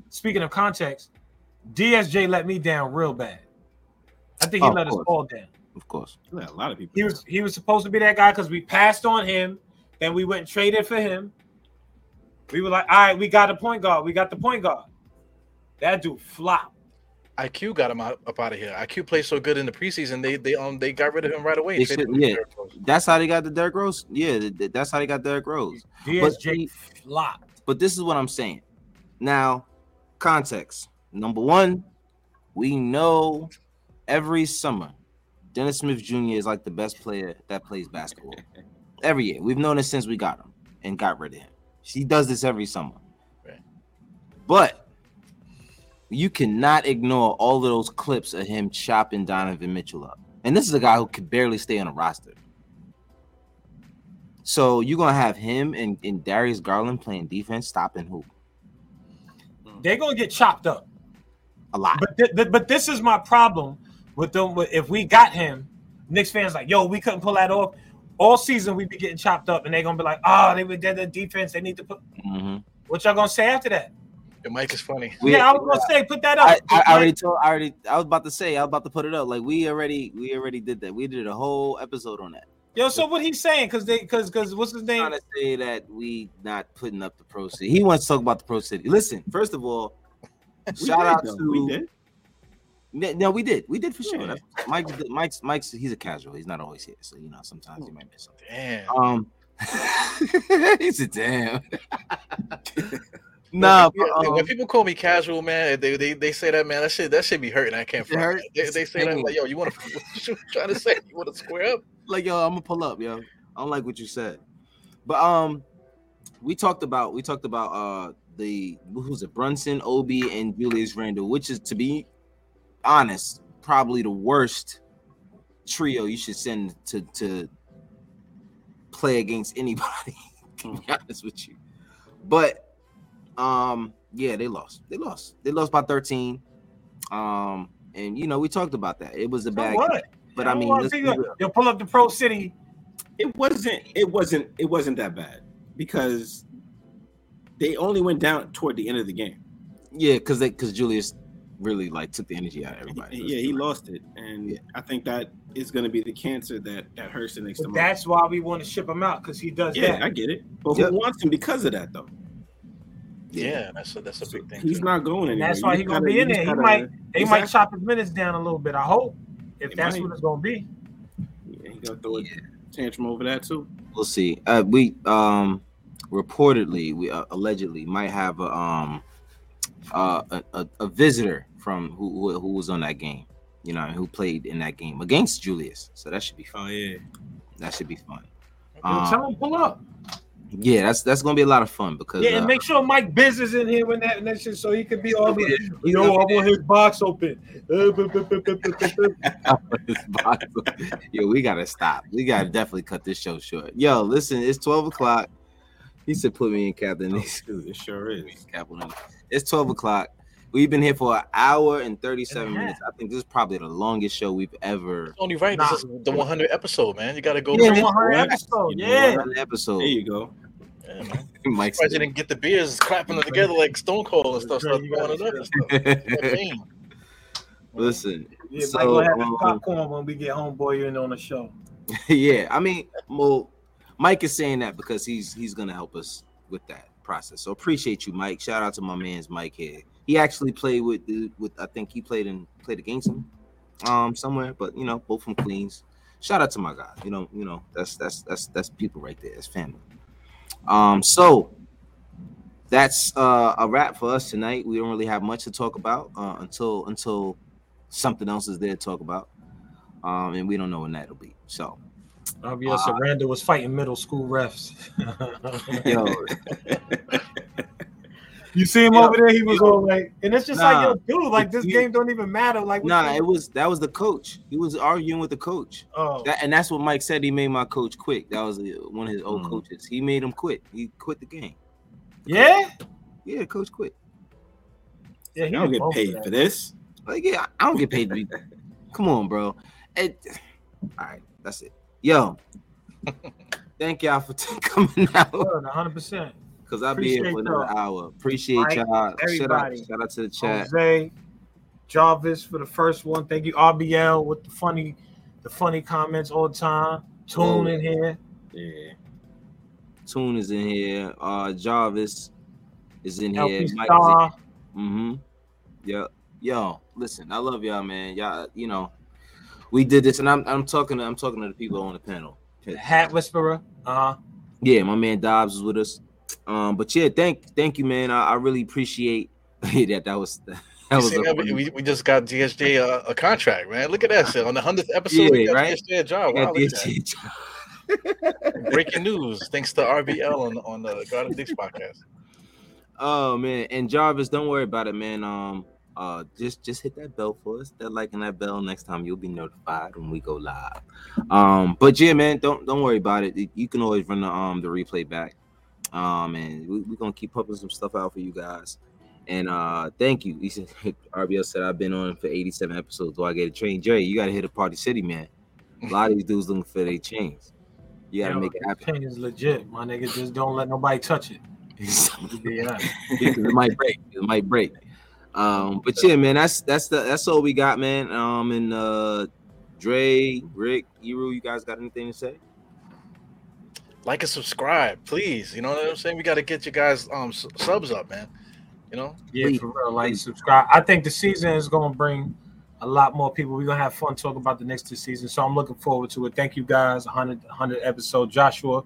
speaking of context, DSJ let me down real bad. I think he Oh, let of us course. all down. Of course. Yeah, a lot of people. He was he was supposed to be that guy because we passed on him, then we went and traded for him. We were like, all right, we got a point guard. We got the point guard. That dude flop. IQ got him out, up out of here. IQ played so good in the preseason. They they um they got rid of him right away. They should- yeah. Rose. That's how they got the Derrick Rose. Yeah, th- th- that's how they got Derrick Rose. DSJ flop. But this is what I'm saying. Now, context. Number one, we know every summer Dennis Smith Jr. is like the best player that plays basketball. Every year. We've known it since we got him and got rid of him. He does this every summer. Right. But you cannot ignore all of those clips of him chopping Donovan Mitchell up. And this is a guy who could barely stay on a roster. So you're gonna have him and, and Darius Garland playing defense, stopping who? They're gonna get chopped up a lot. But th- th- but this is my problem with them. If we got him, Knicks fans like, yo, we couldn't pull that off. All season We'd be getting chopped up, and they're gonna be like, oh, they were dead the defense. They need to put. Mm-hmm. What y'all gonna say after that? Your mic is funny. We, yeah, I was gonna say, put that up. I, I, I, already told. I already. I was about to say. I was about to put it up. Like we already. We already did that. We did a whole episode on that. Yo, so what he's saying? Because they, because, because what's his name? Trying to say that we not putting up the pro city. He wants to talk about the pro city. Listen, first of all, shout out though. to. We did. No, we did. We did for sure. Yeah. Mike, Mike's, Mike's. He's a casual. He's not always here, so you know sometimes he might miss something. Damn. Um, he said, "Damn." No, nah, um, when people call me casual, man, they, they they say that man, that shit that should be hurting. I can't front. They, they say that like, yo, you want to what you trying to say? You want to square up? Like, yo, I'm gonna pull up, yo. I don't like what you said, but um, we talked about we talked about uh the who's it Brunson, Obi, and Julius Randle, which is to be honest, probably the worst trio you should send to to play against anybody. to be honest with you, but um, yeah, they lost. They lost. They lost by 13. Um, and you know, we talked about that. It was a bad what? but I mean, they'll pull up the pro city. It wasn't it wasn't it wasn't that bad because they only went down toward the end of the game. Yeah, because they because Julius really like took the energy out of everybody. Yeah, he lost it, and yeah. I think that is going to be the cancer that that hurts the Knicks. Month. That's why we want to ship him out because he does that. yeah, that. I get it, but yep. who wants him because of that though? Yeah, that's a that's a big thing. He's too. not going anywhere. That's why he's gonna be in there. He might they exactly. might chop his minutes down a little bit. I hope if that's might. what it's gonna be. Yeah, he gonna throw a tantrum over that too. We'll see. Uh, we um reportedly we uh, allegedly might have a um uh, a, a, a visitor from who who was on that game. You know, who played in that game against Julius. So that should be fun. Oh yeah, that should be fun. Um, tell him pull up. Yeah, that's that's gonna be a lot of fun because yeah, and uh, make sure Mike Biz is in here when that, and that shit, so he could be all the yo, I want his box open. yo, we gotta stop. We gotta definitely cut this show short. Yo, listen, it's twelve o'clock. He said, "Put me in captain." Oh, it sure is. It's twelve o'clock. We've been here for an hour and 37 minutes. I think this is probably the longest show we've ever. It's only right. Nah. This is the 100 episode, man. You got to go. Yeah, 100 episode. Yeah, 100 episode. There you go. Yeah, Mike didn't get the beers clapping them together like Stone Cold and stuff. Start throwing it up. Listen, yeah, so, Mike will have um, popcorn when we get homeboy in on the show. yeah, I mean, well, Mike is saying that because he's he's gonna help us with that process. So appreciate you, Mike. Shout out to my man's Mike here he actually played with with I think he played in played against him um somewhere, but you know, both from Queens. Shout out to my guy. You know, you know, that's that's that's that's people right there. It's family. Um, so that's uh, a wrap for us tonight. We don't really have much to talk about uh, until until something else is there to talk about. Um, and we don't know when that'll be. So obviously, uh, Randle was fighting middle school refs. yo, You see him over there, he was all like, and it's just nah, like, yo, dude, like this game don't even matter. Like, nah, it was that was the coach. He was arguing with the coach. Oh, that, and that's what Mike said. He made my coach quit. That was one of his old mm. coaches. He made him quit. He quit the game. The yeah, coach. yeah, coach quit. Yeah, he don't get paid for, for this. Like, yeah, I don't get paid to be. Come on, bro. It, all right, that's it. Yo, thank y'all for t- coming out. One hundred percent because I'll be here for another y'all. hour. Appreciate Mike, y'all. Shout out, shout out to the chat. Jose, Jarvis for the first one. Thank you, RBL, with the funny, the funny comments all the time. Tune in here. Yeah. Tune is in here. Uh Jarvis is in LP here. Star. Mm-hmm. Yeah. Yo, listen, I love y'all, man. Y'all, you know, we did this, and I'm I'm talking to I'm talking to the people on the panel. Hat Whisperer. Uh-huh. Yeah, my man Dobbs is with us. Um, but yeah, thank thank you, man. I, I really appreciate that. That was that was a, we, we just got DSJ a, a, contract, man. Look at that shit. on the hundredth episode. Yeah, right? DSJ a job. Wow, DSJ job. Breaking news, thanks to RBL on on the Guard Up Knicks podcast. Oh man, and Jarvis, don't worry about it, man. Um, uh, just just hit that bell for us. That like and that bell. Next time you'll be notified when we go live. Um, but yeah, man, don't don't worry about it. You can always run the um the replay back. Um, and we, are gonna keep pumping some stuff out for you guys. And uh, thank you. He said, RBL said I've been on for 87 episodes. Do I get a train? Jerry, you gotta hit a party city, man. A lot of these dudes looking for their chains. You gotta make it happen. Chain is legit, my nigga. Just don't let nobody touch it. yeah, it might break. It might break. Um, but yeah, man, that's that's the that's all we got, man. Um, and uh, Dre, Rick, Eru, you guys got anything to say? Like and subscribe, please. You know what I'm saying? We got to get you guys um subs up, man. You know? Yeah, for real. Like subscribe. I think the season is gonna bring a lot more people. We're gonna have fun talking about the next two seasons. So I'm looking forward to it. Thank you guys. 100 100 episode. Joshua,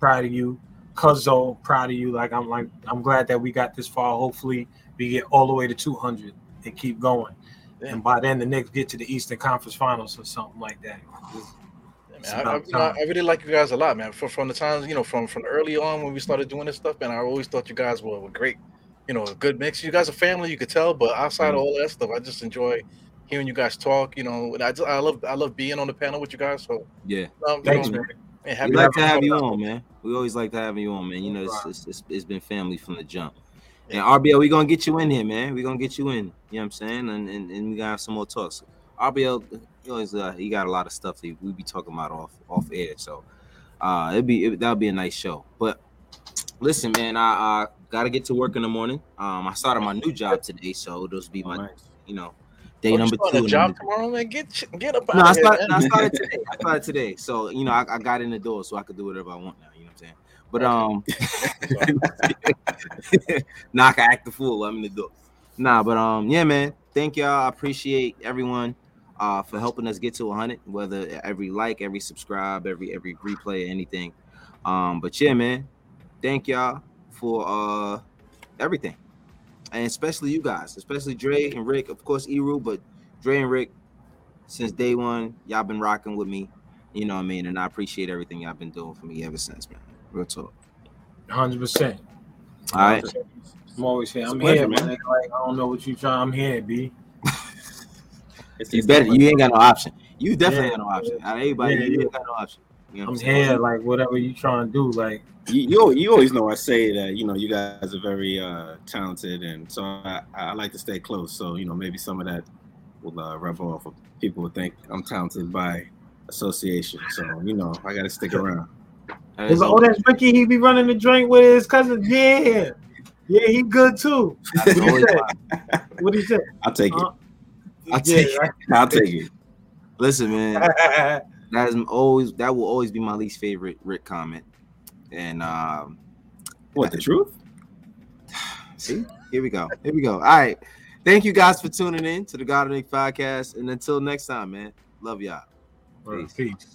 proud of you. Cuzzo, proud of you. Like I'm like I'm glad that we got this far. Hopefully we get all the way to 200 and keep going. Yeah. And by then, the Knicks get to the Eastern Conference Finals or something like that. Man, I, I, I, really like you guys a lot, man. From from the times, you know, from from early on when we started doing this stuff, man, I always thought you guys were, were great. You know, a good mix. You guys are family, you could tell. But outside mm-hmm. of all that stuff, I just enjoy hearing you guys talk. You know, and I just, I love I love being on the panel with you guys. So yeah, um, thanks, know, man. man we like to have you on, man. We always like to have you on, man. You know, it's, it's, it's, it's been family from the jump. And RBL, we're gonna get you in here, man. We're gonna get you in. You know what I'm saying? And and, and we gotta have some more talks. RBL, he always uh, he got a lot of stuff that we be talking about off off air. So uh it'd be it, that'll be a nice show. But listen, man, I, I gotta get to work in the morning. Um I started my new job today, so those be my you know day oh, number two. job tomorrow, man. Get get up. No, I started, I started today. I started today. So you know, I, I got in the door, so I could do whatever I want now. You know what I'm saying? But um, knock I act the fool. I'm in the door. Nah, but um, yeah, man. Thank y'all. I appreciate everyone uh for helping us get to 100. Whether every like, every subscribe, every every replay, anything. Um, but yeah, man. Thank y'all for uh everything, and especially you guys, especially Dre and Rick, of course, Eru, but Dre and Rick. Since day one, y'all been rocking with me. You know what I mean? And I appreciate everything y'all been doing for me ever since, man. Real talk. Hundred percent. All right. I'm always here. I'm here, man. Like, I don't know what you trying. I'm here, B. you better. You ain't got no option. You definitely yeah, got no option. Out of everybody, yeah, you ain't got no option. You know I'm here, like whatever you trying to do, like. You, you, you always know I say that you know you guys are very uh, talented and so I, I like to stay close so you know maybe some of that will uh, rub off Of people will think I'm talented by association so you know I got to stick around. It's like, oh, that's Ricky. He be running the joint with his cousin. Yeah, yeah, he good too. What do you say? What do you say? I'll take it. Uh, I'll take it. I'll take it. Listen, man, that is always that will always be my least favorite Rick comment. And um, what the truth? See, here we go. Here we go. All right. Thank you guys for tuning in to the Guard Up Knicks podcast. And until next time, man. Love y'all. Peace. Peace.